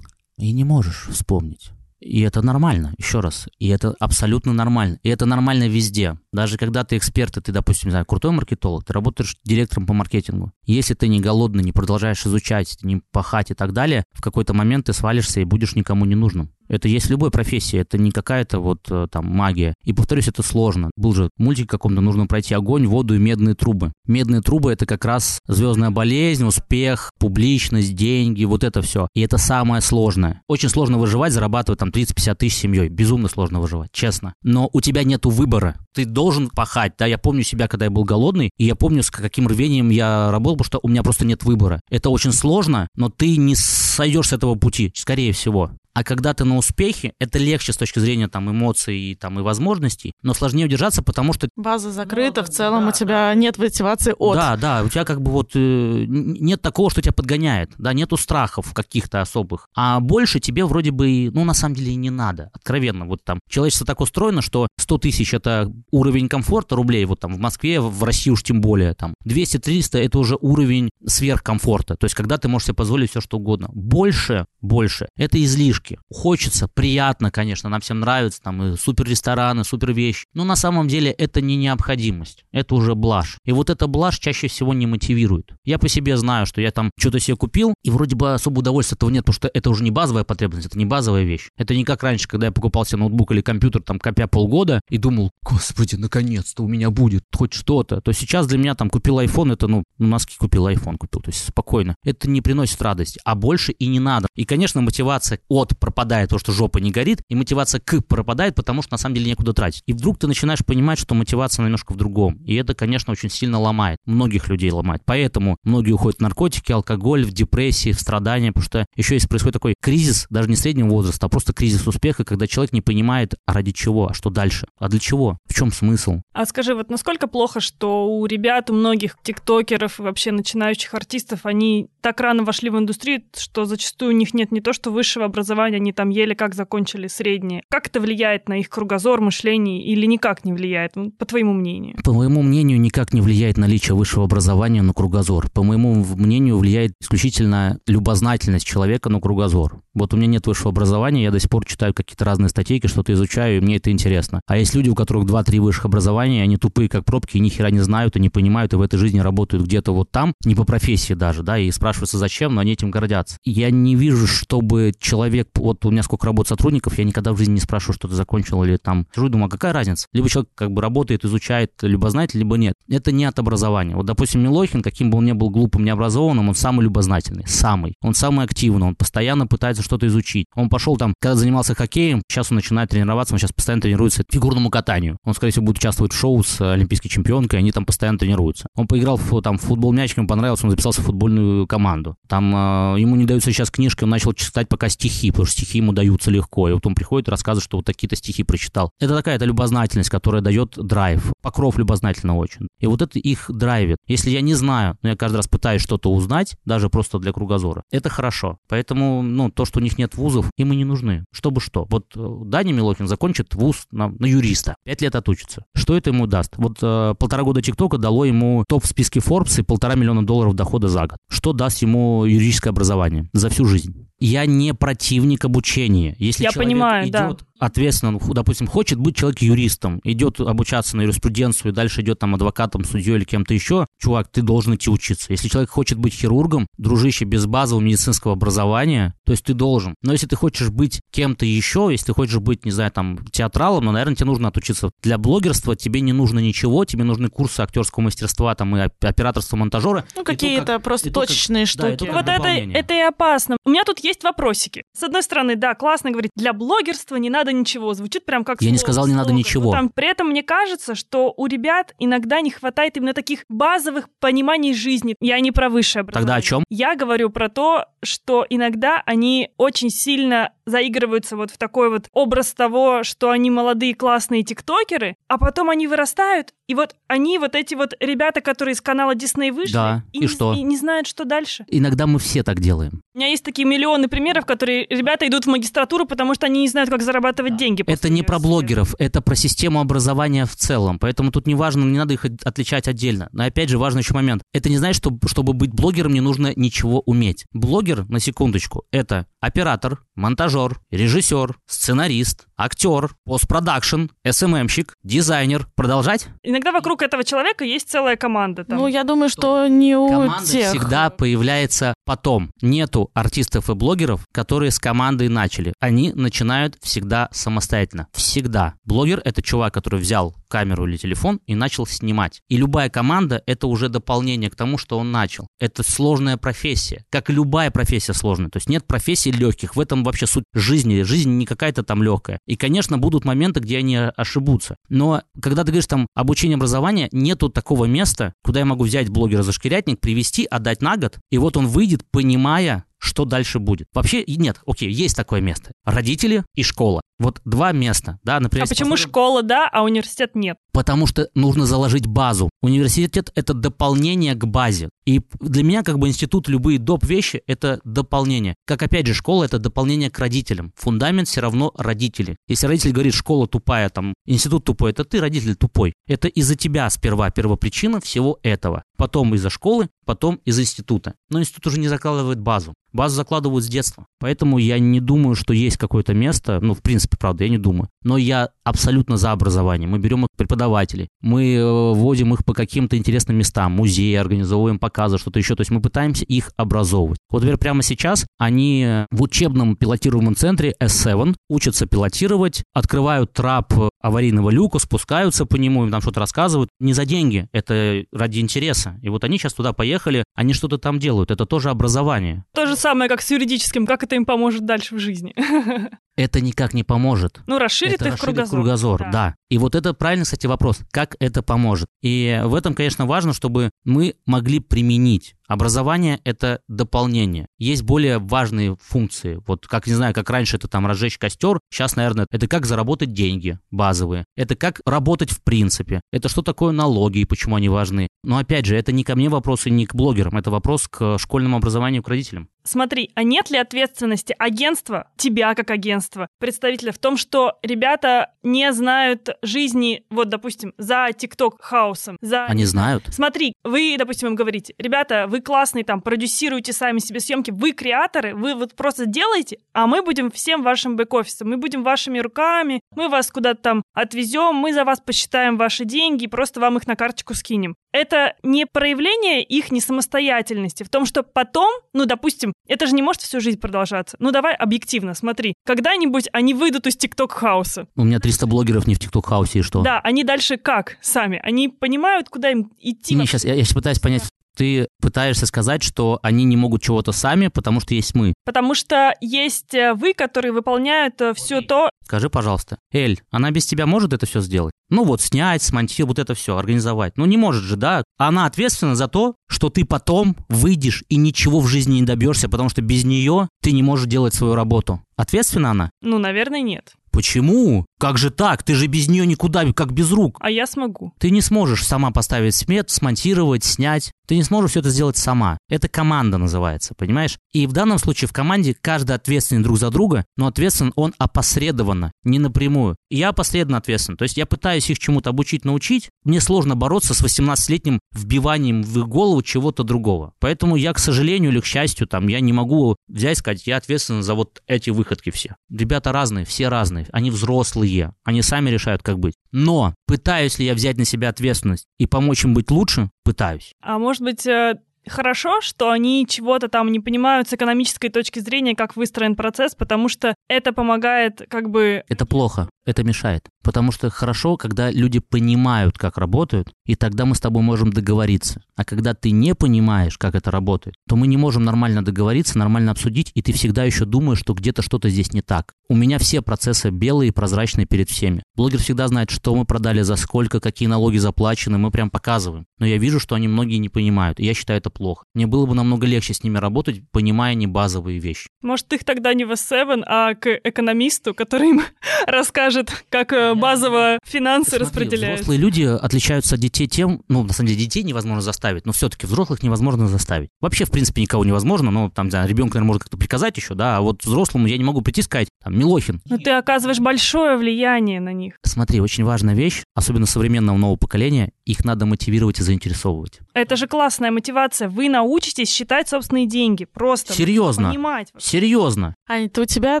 и не можешь вспомнить. И это нормально, еще раз. И это абсолютно нормально. И это нормально везде. Даже когда ты эксперт, и ты, допустим, не знаю, крутой маркетолог, ты работаешь директором по маркетингу. Если ты не голодный, не продолжаешь изучать, не пахать и так далее, в какой-то момент ты свалишься и будешь никому не нужным. Это есть в любой профессии, это не какая-то вот э, там магия. И повторюсь, это сложно. Был же мультик каком-то, нужно пройти огонь, воду и медные трубы. Медные трубы это как раз звездная болезнь, успех, публичность, деньги, вот это все. И это самое сложное. Очень сложно выживать, зарабатывать там 30-50 тысяч семьей. Безумно сложно выживать, честно. Но у тебя нету выбора. Ты должен пахать, да, я помню себя, когда я был голодный, и я помню, с каким рвением я работал, потому что у меня просто нет выбора. Это очень сложно, но ты не сойдешь с этого пути, скорее всего. А когда ты на успехе, это легче с точки зрения там эмоций и, там, и возможностей, но сложнее удержаться, потому что... База закрыта, ну, в целом да, у тебя да. нет мотивации от. Да, да, у тебя как бы вот э, нет такого, что тебя подгоняет, да, нету страхов каких-то особых. А больше тебе вроде бы, ну, на самом деле и не надо, откровенно. Вот там человечество так устроено, что 100 тысяч это уровень комфорта рублей, вот там в Москве, в России уж тем более, там 200-300 это уже уровень сверхкомфорта, то есть когда ты можешь себе позволить все что угодно. Больше, больше, это излишки. Хочется, приятно, конечно, нам всем нравится, там и супер рестораны, супер вещи. Но на самом деле это не необходимость, это уже блажь. И вот эта блажь чаще всего не мотивирует. Я по себе знаю, что я там что-то себе купил, и вроде бы особо удовольствия этого нет, потому что это уже не базовая потребность, это не базовая вещь. Это не как раньше, когда я покупал себе ноутбук или компьютер, там, копя полгода, и думал, господи, господи, наконец-то у меня будет хоть что-то. То сейчас для меня там купил iPhone, это, ну, носки купил, iPhone купил, то есть спокойно. Это не приносит радости, а больше и не надо. И, конечно, мотивация от пропадает, потому что жопа не горит, и мотивация к пропадает, потому что на самом деле некуда тратить. И вдруг ты начинаешь понимать, что мотивация немножко в другом. И это, конечно, очень сильно ломает. Многих людей ломает. Поэтому многие уходят в наркотики, алкоголь, в депрессии, в страдания, потому что еще есть происходит такой кризис, даже не среднего возраста, а просто кризис успеха, когда человек не понимает, а ради чего, а что дальше, а для чего, в чем смысл. А скажи, вот насколько плохо, что у ребят, у многих тиктокеров и вообще начинающих артистов, они так рано вошли в индустрию, что зачастую у них нет не то, что высшего образования, они там еле как закончили среднее. Как это влияет на их кругозор, мышление или никак не влияет, по твоему мнению? По моему мнению, никак не влияет наличие высшего образования на кругозор. По моему мнению, влияет исключительно любознательность человека на кругозор. Вот у меня нет высшего образования, я до сих пор читаю какие-то разные статейки, что-то изучаю, и мне это интересно. А есть люди, у которых 2-3 высших образования, они тупые как пробки, и ни хера не знают, и не понимают, и в этой жизни работают где-то вот там, не по профессии даже, да, и спрашиваются, зачем, но они этим гордятся. Я не вижу, чтобы человек, вот у меня сколько работ сотрудников, я никогда в жизни не спрашиваю, что ты закончил или там. Сижу и думаю, а какая разница? Либо человек как бы работает, изучает, любознательный, либо нет. Это не от образования. Вот, допустим, Милохин, каким бы он ни был глупым, необразованным, он самый любознательный, самый. Он самый активный, он постоянно пытается что-то изучить. Он пошел там, когда занимался хоккеем, сейчас он начинает тренироваться, он сейчас постоянно тренируется фигурному катанию. Он, скорее всего, будет участвовать в шоу с олимпийской чемпионкой, они там постоянно тренируются. Он поиграл в, там, в футбол мячиком, понравился, он записался в футбольную команду. Там э, ему не даются сейчас книжки, он начал читать пока стихи, потому что стихи ему даются легко. И вот он приходит и рассказывает, что вот такие-то стихи прочитал. Это такая это любознательность, которая дает драйв. Покров любознательно очень. И вот это их драйвит. Если я не знаю, но я каждый раз пытаюсь что-то узнать, даже просто для кругозора, это хорошо. Поэтому, ну, то, что у них нет вузов, им и не нужны. Чтобы что. Вот э, Даня Милохин закончит вуз на, на юриста. Пять лет отучится. Что это ему даст? Вот э, полтора года ТикТока дало ему топ в списке Forbes и полтора миллиона долларов дохода за год. Что даст ему юридическое образование за всю жизнь? Я не противник обучения. Если Я человек понимаю, идет да. ответственно, ну, допустим, хочет быть человек юристом, идет обучаться на юриспруденцию, дальше идет там адвокатом, судьей или кем-то еще, чувак, ты должен идти учиться. Если человек хочет быть хирургом, дружище, без базового медицинского образования, то есть ты должен. Но если ты хочешь быть кем-то еще, если ты хочешь быть, не знаю, там, театралом, ну, наверное, тебе нужно отучиться. Для блогерства тебе не нужно ничего, тебе нужны курсы актерского мастерства, там, и оп- операторства, монтажера. Ну, какие-то как- просто и то, как- точечные да, и штуки. Вот это, это и опасно. У меня тут есть вопросики. С одной стороны, да, классно говорить, для блогерства не надо ничего. Звучит прям как Я не слово, сказал, не надо слоган. ничего. Там, при этом мне кажется, что у ребят иногда не хватает именно таких базовых пониманий жизни. Я не про высшее образование. Тогда о чем? Я говорю про то, что иногда они очень сильно заигрываются вот в такой вот образ того, что они молодые классные тиктокеры, а потом они вырастают, и вот они вот эти вот ребята, которые из канала Дисней вышли, Да, и не, что? и не знают, что дальше. Иногда мы все так делаем. У меня есть такие миллионы примеров, которые ребята идут в магистратуру, потому что они не знают, как зарабатывать деньги. после Это не про блогеров, это про систему образования в целом. Поэтому тут не важно, не надо их от- отличать отдельно. Но опять же, важный еще момент. Это не значит, что чтобы быть блогером, не нужно ничего уметь. Блогер, на секундочку, это оператор, монтажер, режиссер, сценарист, актер, постпродакшн, СММщик, дизайнер. Продолжать? Иногда вокруг этого человека есть целая команда. Там. Ну, я думаю, что не у Команда тех. всегда появляется потом. Нету артистов и блогеров, которые с командой начали. Они начинают всегда самостоятельно. Всегда. Блогер — это чувак, который взял камеру или телефон и начал снимать. И любая команда — это уже дополнение к тому, что он начал. Это сложная профессия. Как и любая профессия сложная. То есть нет профессий легких. В этом вообще суть жизни. Жизнь не какая-то там легкая. И, конечно, будут моменты, где они ошибутся. Но когда ты говоришь там обучение, образование, нету такого места, куда я могу взять блогера за шкирятник, привести, отдать на год, и вот он выйдет, понимая, что дальше будет. Вообще нет, окей, есть такое место. Родители и школа. Вот два места, да, например. а почему посмотрим- школа, да, а университет нет? Потому что нужно заложить базу. Университет — это дополнение к базе. И для меня как бы институт, любые доп. вещи — это дополнение. Как опять же, школа — это дополнение к родителям. Фундамент все равно родители. Если родитель говорит, школа тупая, там, институт тупой, это ты, родитель, тупой. Это из-за тебя сперва первопричина всего этого. Потом из-за школы, потом из института. Но институт уже не закладывает базу. Базу закладывают с детства. Поэтому я не думаю, что есть какое-то место, ну, в принципе, правда, я не думаю. Но я абсолютно за образование. Мы берем преподавателей, мы э, вводим их по каким-то интересным местам, музеи, организовываем показы, что-то еще. То есть мы пытаемся их образовывать. Вот, например, прямо сейчас они в учебном пилотируемом центре S7 учатся пилотировать, открывают трап аварийного люка, спускаются по нему, им там что-то рассказывают. Не за деньги, это ради интереса. И вот они сейчас туда поехали, они что-то там делают. Это тоже образование. То же самое, как с юридическим. Как это им поможет дальше в жизни? Это никак не поможет. Ну, расширит это их расширит кругозор. кругозор, Да. да. И вот это правильный, кстати, вопрос. Как это поможет? И в этом, конечно, важно, чтобы мы могли применить. Образование – это дополнение. Есть более важные функции. Вот как, не знаю, как раньше это там разжечь костер, сейчас, наверное, это как заработать деньги базовые. Это как работать в принципе. Это что такое налоги и почему они важны. Но опять же, это не ко мне вопрос и не к блогерам. Это вопрос к школьному образованию, к родителям. Смотри, а нет ли ответственности агентства, тебя как агентства, представителя в том, что ребята не знают жизни, вот, допустим, за ТикТок-хаусом, за... Они знают. Смотри, вы, допустим, им говорите, ребята, вы классные, там, продюсируете сами себе съемки, вы креаторы, вы вот просто делаете, а мы будем всем вашим бэк-офисом, мы будем вашими руками, мы вас куда-то там отвезем, мы за вас посчитаем ваши деньги, просто вам их на карточку скинем. Это не проявление их несамостоятельности в том, что потом, ну, допустим, это же не может всю жизнь продолжаться. Ну, давай объективно, смотри, когда-нибудь они выйдут из ТикТок-хауса. У меня 300 блогеров не в ТикТок-хаусе, и что? Да, они дальше как сами? Они понимают, куда им идти? Не, сейчас, я, я сейчас пытаюсь понять, ты пытаешься сказать, что они не могут чего-то сами, потому что есть мы. Потому что есть э, вы, которые выполняют все то, Скажи, пожалуйста, Эль, она без тебя может это все сделать? Ну вот, снять, смонтировать, вот это все, организовать. Ну не может же, да? Она ответственна за то, что ты потом выйдешь и ничего в жизни не добьешься, потому что без нее ты не можешь делать свою работу. Ответственна она? ну, наверное, нет. Почему? Как же так? Ты же без нее никуда, как без рук. А я смогу. Ты не сможешь сама поставить смет, смонтировать, снять. Ты не сможешь все это сделать сама. Это команда называется, понимаешь? И в данном случае в команде каждый ответственен друг за друга, но ответственен он опосредованно, не напрямую. И я опосредованно ответственен. То есть я пытаюсь их чему-то обучить, научить. Мне сложно бороться с 18-летним вбиванием в их голову чего-то другого. Поэтому я, к сожалению или к счастью, там, я не могу взять и сказать, я ответственен за вот эти выходки все. Ребята разные, все разные. Они взрослые. Они сами решают, как быть. Но пытаюсь ли я взять на себя ответственность и помочь им быть лучше? Пытаюсь. А может быть, э, хорошо, что они чего-то там не понимают с экономической точки зрения, как выстроен процесс, потому что это помогает как бы... Это плохо, это мешает. Потому что хорошо, когда люди понимают, как работают, и тогда мы с тобой можем договориться. А когда ты не понимаешь, как это работает, то мы не можем нормально договориться, нормально обсудить, и ты всегда еще думаешь, что где-то что-то здесь не так. У меня все процессы белые и прозрачные перед всеми. Блогер всегда знает, что мы продали, за сколько, какие налоги заплачены, мы прям показываем. Но я вижу, что они многие не понимают, и я считаю это плохо. Мне было бы намного легче с ними работать, понимая не базовые вещи. Может, их тогда не в S7, а к экономисту, который им расскажет, как э, базово финансы Смотри, распределяются. Взрослые люди отличаются от детей тем, ну, на самом деле, детей невозможно заставить, но все-таки взрослых невозможно заставить. Вообще, в принципе, никого невозможно, но там, знаю, ребенка, наверное, может как-то приказать еще, да, а вот взрослому я не могу прийти и сказать, там, Милохин. Но ты оказываешь большое влияние на них. Смотри, очень важная вещь, особенно современного нового поколения, их надо мотивировать и заинтересовывать. Это же классная мотивация. Вы научитесь считать собственные деньги. Просто Серьезно. понимать. Серьезно. Ань, то у тебя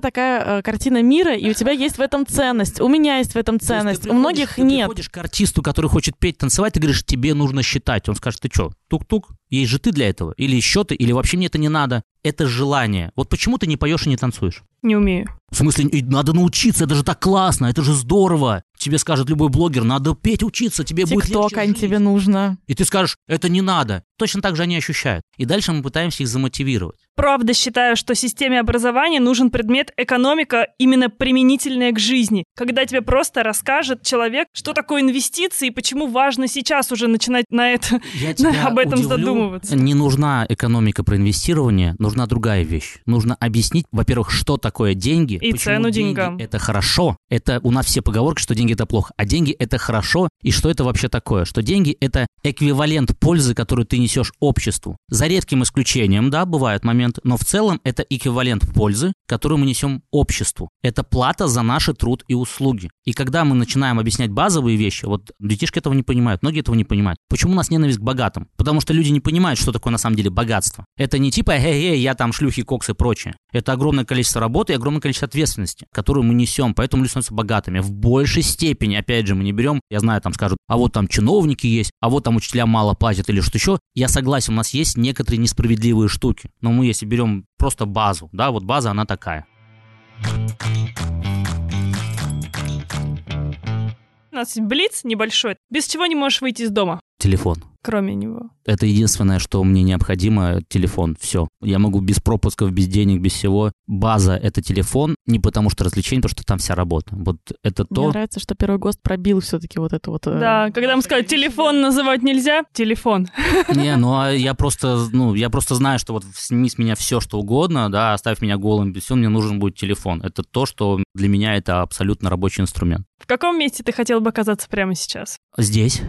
такая э, картина мира, и у тебя есть в этом ценность. У меня есть в этом ты ценность. У многих ты нет. приходишь к артисту, который хочет петь, танцевать, ты говоришь, тебе нужно считать. Он скажет, ты что, тук-тук, есть же ты для этого? Или счеты, или вообще мне это не надо. Это желание. Вот почему ты не поешь и не танцуешь? Не умею. В смысле, надо научиться, это же так классно, это же здорово. Тебе скажет любой блогер, надо петь, учиться, тебе будет Тикток, легче жить. тебе нужно. И ты скажешь, это не надо. Точно так же они ощущают. И дальше мы пытаемся их замотивировать. Правда считаю, что системе образования нужен предмет экономика именно применительная к жизни. Когда тебе просто расскажет человек, что такое инвестиции и почему важно сейчас уже начинать на это Я тебя об этом удивлю. задумываться. Не нужна экономика про инвестирование, нужна другая вещь. Нужно объяснить, во-первых, что такое деньги. И цену деньги деньгам. Это хорошо. Это у нас все поговорки, что деньги это плохо. А деньги это хорошо. И что это вообще такое? Что деньги это эквивалент пользы, которую ты несешь обществу. За редким исключением, да, бывает момент, но в целом это эквивалент пользы, которую мы несем обществу. Это плата за наш труд и услуги. И когда мы начинаем объяснять базовые вещи, вот детишки этого не понимают, многие этого не понимают. Почему у нас ненависть к богатым? Потому что люди не понимают, что такое на самом деле богатство. Это не типа, эй, эй, я там шлюхи, кокс и прочее. Это огромное количество работы и огромное количество ответственности, которую мы несем, поэтому люди становятся богатыми. В большей степени, опять же, мы не берем, я знаю, там скажут, а вот там чиновники есть, а вот там учителя мало платят или что еще. Я согласен, у нас есть некоторые несправедливые штуки, но мы если берем просто базу, да, вот база, она такая. У нас блиц небольшой, без чего не можешь выйти из дома, Телефон. Кроме него. Это единственное, что мне необходимо, телефон, все. Я могу без пропусков, без денег, без всего. База — это телефон, не потому что развлечение, потому что там вся работа. Вот это Мне то, нравится, что первый гост пробил все-таки вот это вот... э, Да, когда мы сказали, телефон называть нельзя, телефон. Не, ну а я просто, ну, я просто знаю, что вот сними с меня все, что угодно, да, оставь меня голым, без всего, мне нужен будет телефон. Это то, что для меня это абсолютно рабочий инструмент. В каком месте ты хотел бы оказаться прямо сейчас? Здесь,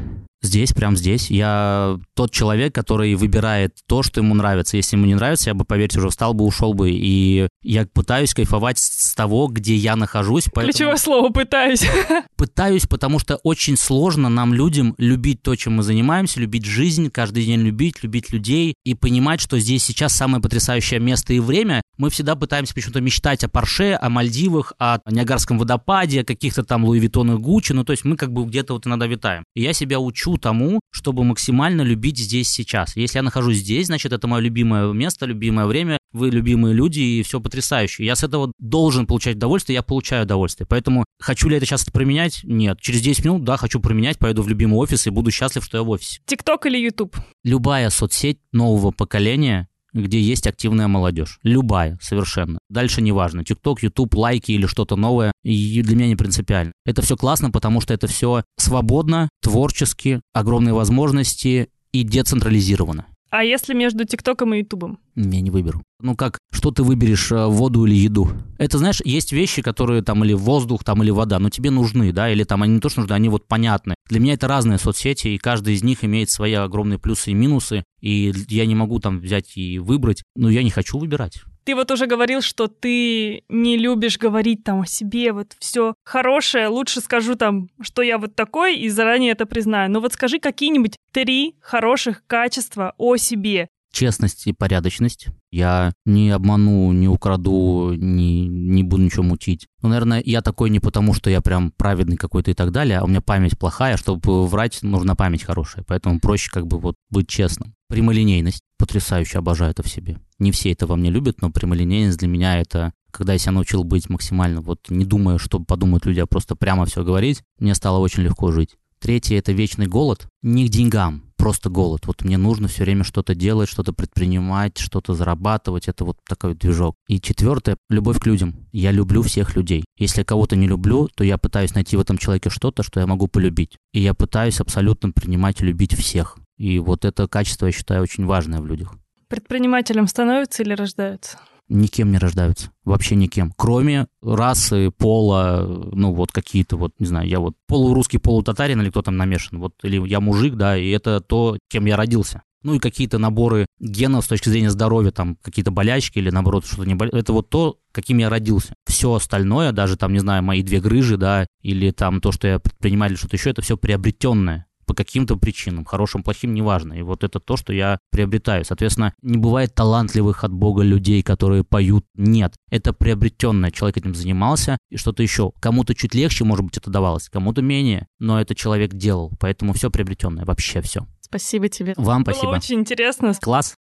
здесь, прям здесь. Я тот человек, который выбирает то, что ему нравится. Если ему не нравится, я бы, поверьте, уже встал бы, ушел бы. И я пытаюсь кайфовать с того, где я нахожусь. Поэтому... Ключевое слово «пытаюсь». Пытаюсь, потому что очень сложно нам, людям, любить то, чем мы занимаемся, любить жизнь, каждый день любить, любить людей и понимать, что здесь сейчас самое потрясающее место и время. Мы всегда пытаемся почему-то мечтать о Порше, о Мальдивах, о Ниагарском водопаде, о каких-то там Луи Виттонах Гуччи. Ну, то есть мы как бы где-то вот иногда витаем. И я себя учу тому, чтобы максимально любить здесь сейчас. Если я нахожусь здесь, значит, это мое любимое место, любимое время, вы любимые люди и все потрясающе. Я с этого должен получать удовольствие, я получаю удовольствие. Поэтому хочу ли я это сейчас применять? Нет. Через 10 минут, да, хочу применять, поеду в любимый офис и буду счастлив, что я в офисе. ТикТок или Ютуб? Любая соцсеть нового поколения, где есть активная молодежь. Любая, совершенно. Дальше неважно. ТикТок, Ютуб, лайки или что-то новое. И для меня не принципиально. Это все классно, потому что это все свободно, творчески, огромные возможности и децентрализировано. А если между ТикТоком и Ютубом? Я не выберу. Ну как, что ты выберешь, э, воду или еду? Это, знаешь, есть вещи, которые там или воздух, там или вода, но тебе нужны, да, или там они не то, что нужны, они вот понятны. Для меня это разные соцсети, и каждый из них имеет свои огромные плюсы и минусы, и я не могу там взять и выбрать, но я не хочу выбирать. Ты вот уже говорил, что ты не любишь говорить там о себе, вот все хорошее, лучше скажу там, что я вот такой, и заранее это признаю. Но вот скажи какие-нибудь три хороших качества о себе. Честность и порядочность. Я не обману, не украду, не, не буду ничего мутить. Ну, наверное, я такой не потому, что я прям праведный какой-то и так далее, а у меня память плохая, чтобы врать, нужна память хорошая. Поэтому проще как бы вот быть честным. Прямолинейность. Потрясающе обожаю это в себе. Не все это во мне любят, но прямолинейность для меня это когда я себя научил быть максимально, вот не думая, что подумают люди, а просто прямо все говорить, мне стало очень легко жить. Третье – это вечный голод. Не к деньгам, просто голод. Вот мне нужно все время что-то делать, что-то предпринимать, что-то зарабатывать. Это вот такой движок. И четвертое – любовь к людям. Я люблю всех людей. Если я кого-то не люблю, то я пытаюсь найти в этом человеке что-то, что я могу полюбить. И я пытаюсь абсолютно принимать и любить всех. И вот это качество, я считаю, очень важное в людях. Предпринимателем становятся или рождаются? Никем не рождаются. Вообще никем. Кроме расы, пола, ну вот какие-то вот, не знаю, я вот полурусский, полутатарин или кто там намешан. Вот, или я мужик, да, и это то, кем я родился. Ну и какие-то наборы генов с точки зрения здоровья, там какие-то болячки или наоборот что-то не болит. Это вот то, каким я родился. Все остальное, даже там, не знаю, мои две грыжи, да, или там то, что я предприниматель, что-то еще, это все приобретенное по каким-то причинам, хорошим, плохим, неважно. И вот это то, что я приобретаю. Соответственно, не бывает талантливых от Бога людей, которые поют. Нет, это приобретенное. Человек этим занимался и что-то еще. Кому-то чуть легче, может быть, это давалось, кому-то менее, но это человек делал. Поэтому все приобретенное, вообще все. Спасибо тебе. Вам Было спасибо. очень интересно. Класс.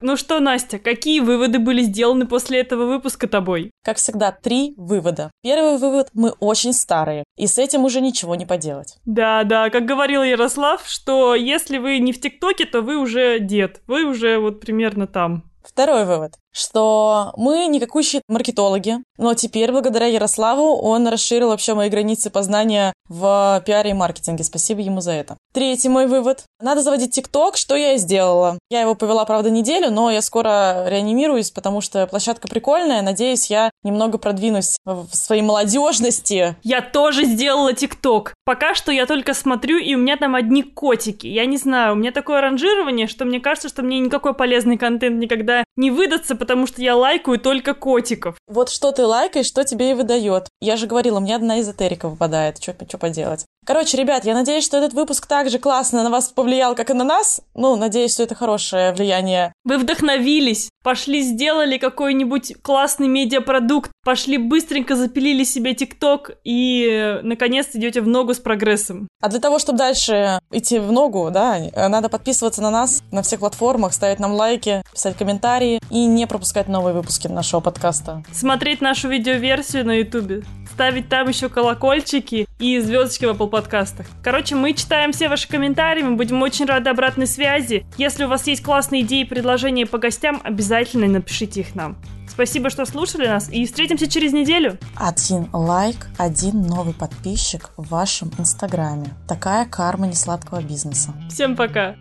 Ну что, Настя, какие выводы были сделаны после этого выпуска тобой? Как всегда, три вывода. Первый вывод – мы очень старые, и с этим уже ничего не поделать. Да, да, как говорил Ярослав, что если вы не в ТикТоке, то вы уже дед. Вы уже вот примерно там. Второй вывод. Что мы никакущие маркетологи, но теперь, благодаря Ярославу, он расширил вообще мои границы познания в пиаре и маркетинге. Спасибо ему за это. Третий мой вывод. Надо заводить ТикТок, что я и сделала. Я его повела, правда, неделю, но я скоро реанимируюсь, потому что площадка прикольная. Надеюсь, я немного продвинусь в своей молодежности. Я тоже сделала ТикТок. Пока что я только смотрю, и у меня там одни котики. Я не знаю, у меня такое ранжирование, что мне кажется, что мне никакой полезный контент никогда не выдастся, потому что я лайкаю только котиков. Вот что ты лайкаешь, что тебе и выдает. Я же говорила, мне одна эзотерика выпадает. Что поделать? Короче, ребят, я надеюсь, что этот выпуск также классно на вас повлиял, как и на нас. Ну, надеюсь, что это хорошее влияние. Вы вдохновились, пошли сделали какой-нибудь классный медиапродукт, пошли быстренько запилили себе ТикТок и, наконец, идете в ногу с прогрессом. А для того, чтобы дальше идти в ногу, да, надо подписываться на нас на всех платформах, ставить нам лайки, писать комментарии и не пропускать новые выпуски нашего подкаста. Смотреть нашу видеоверсию на Ютубе ставить там еще колокольчики и звездочки в Apple подкастах. Короче, мы читаем все ваши комментарии, мы будем очень рады обратной связи. Если у вас есть классные идеи и предложения по гостям, обязательно напишите их нам. Спасибо, что слушали нас, и встретимся через неделю. Один лайк, один новый подписчик в вашем инстаграме. Такая карма несладкого бизнеса. Всем пока!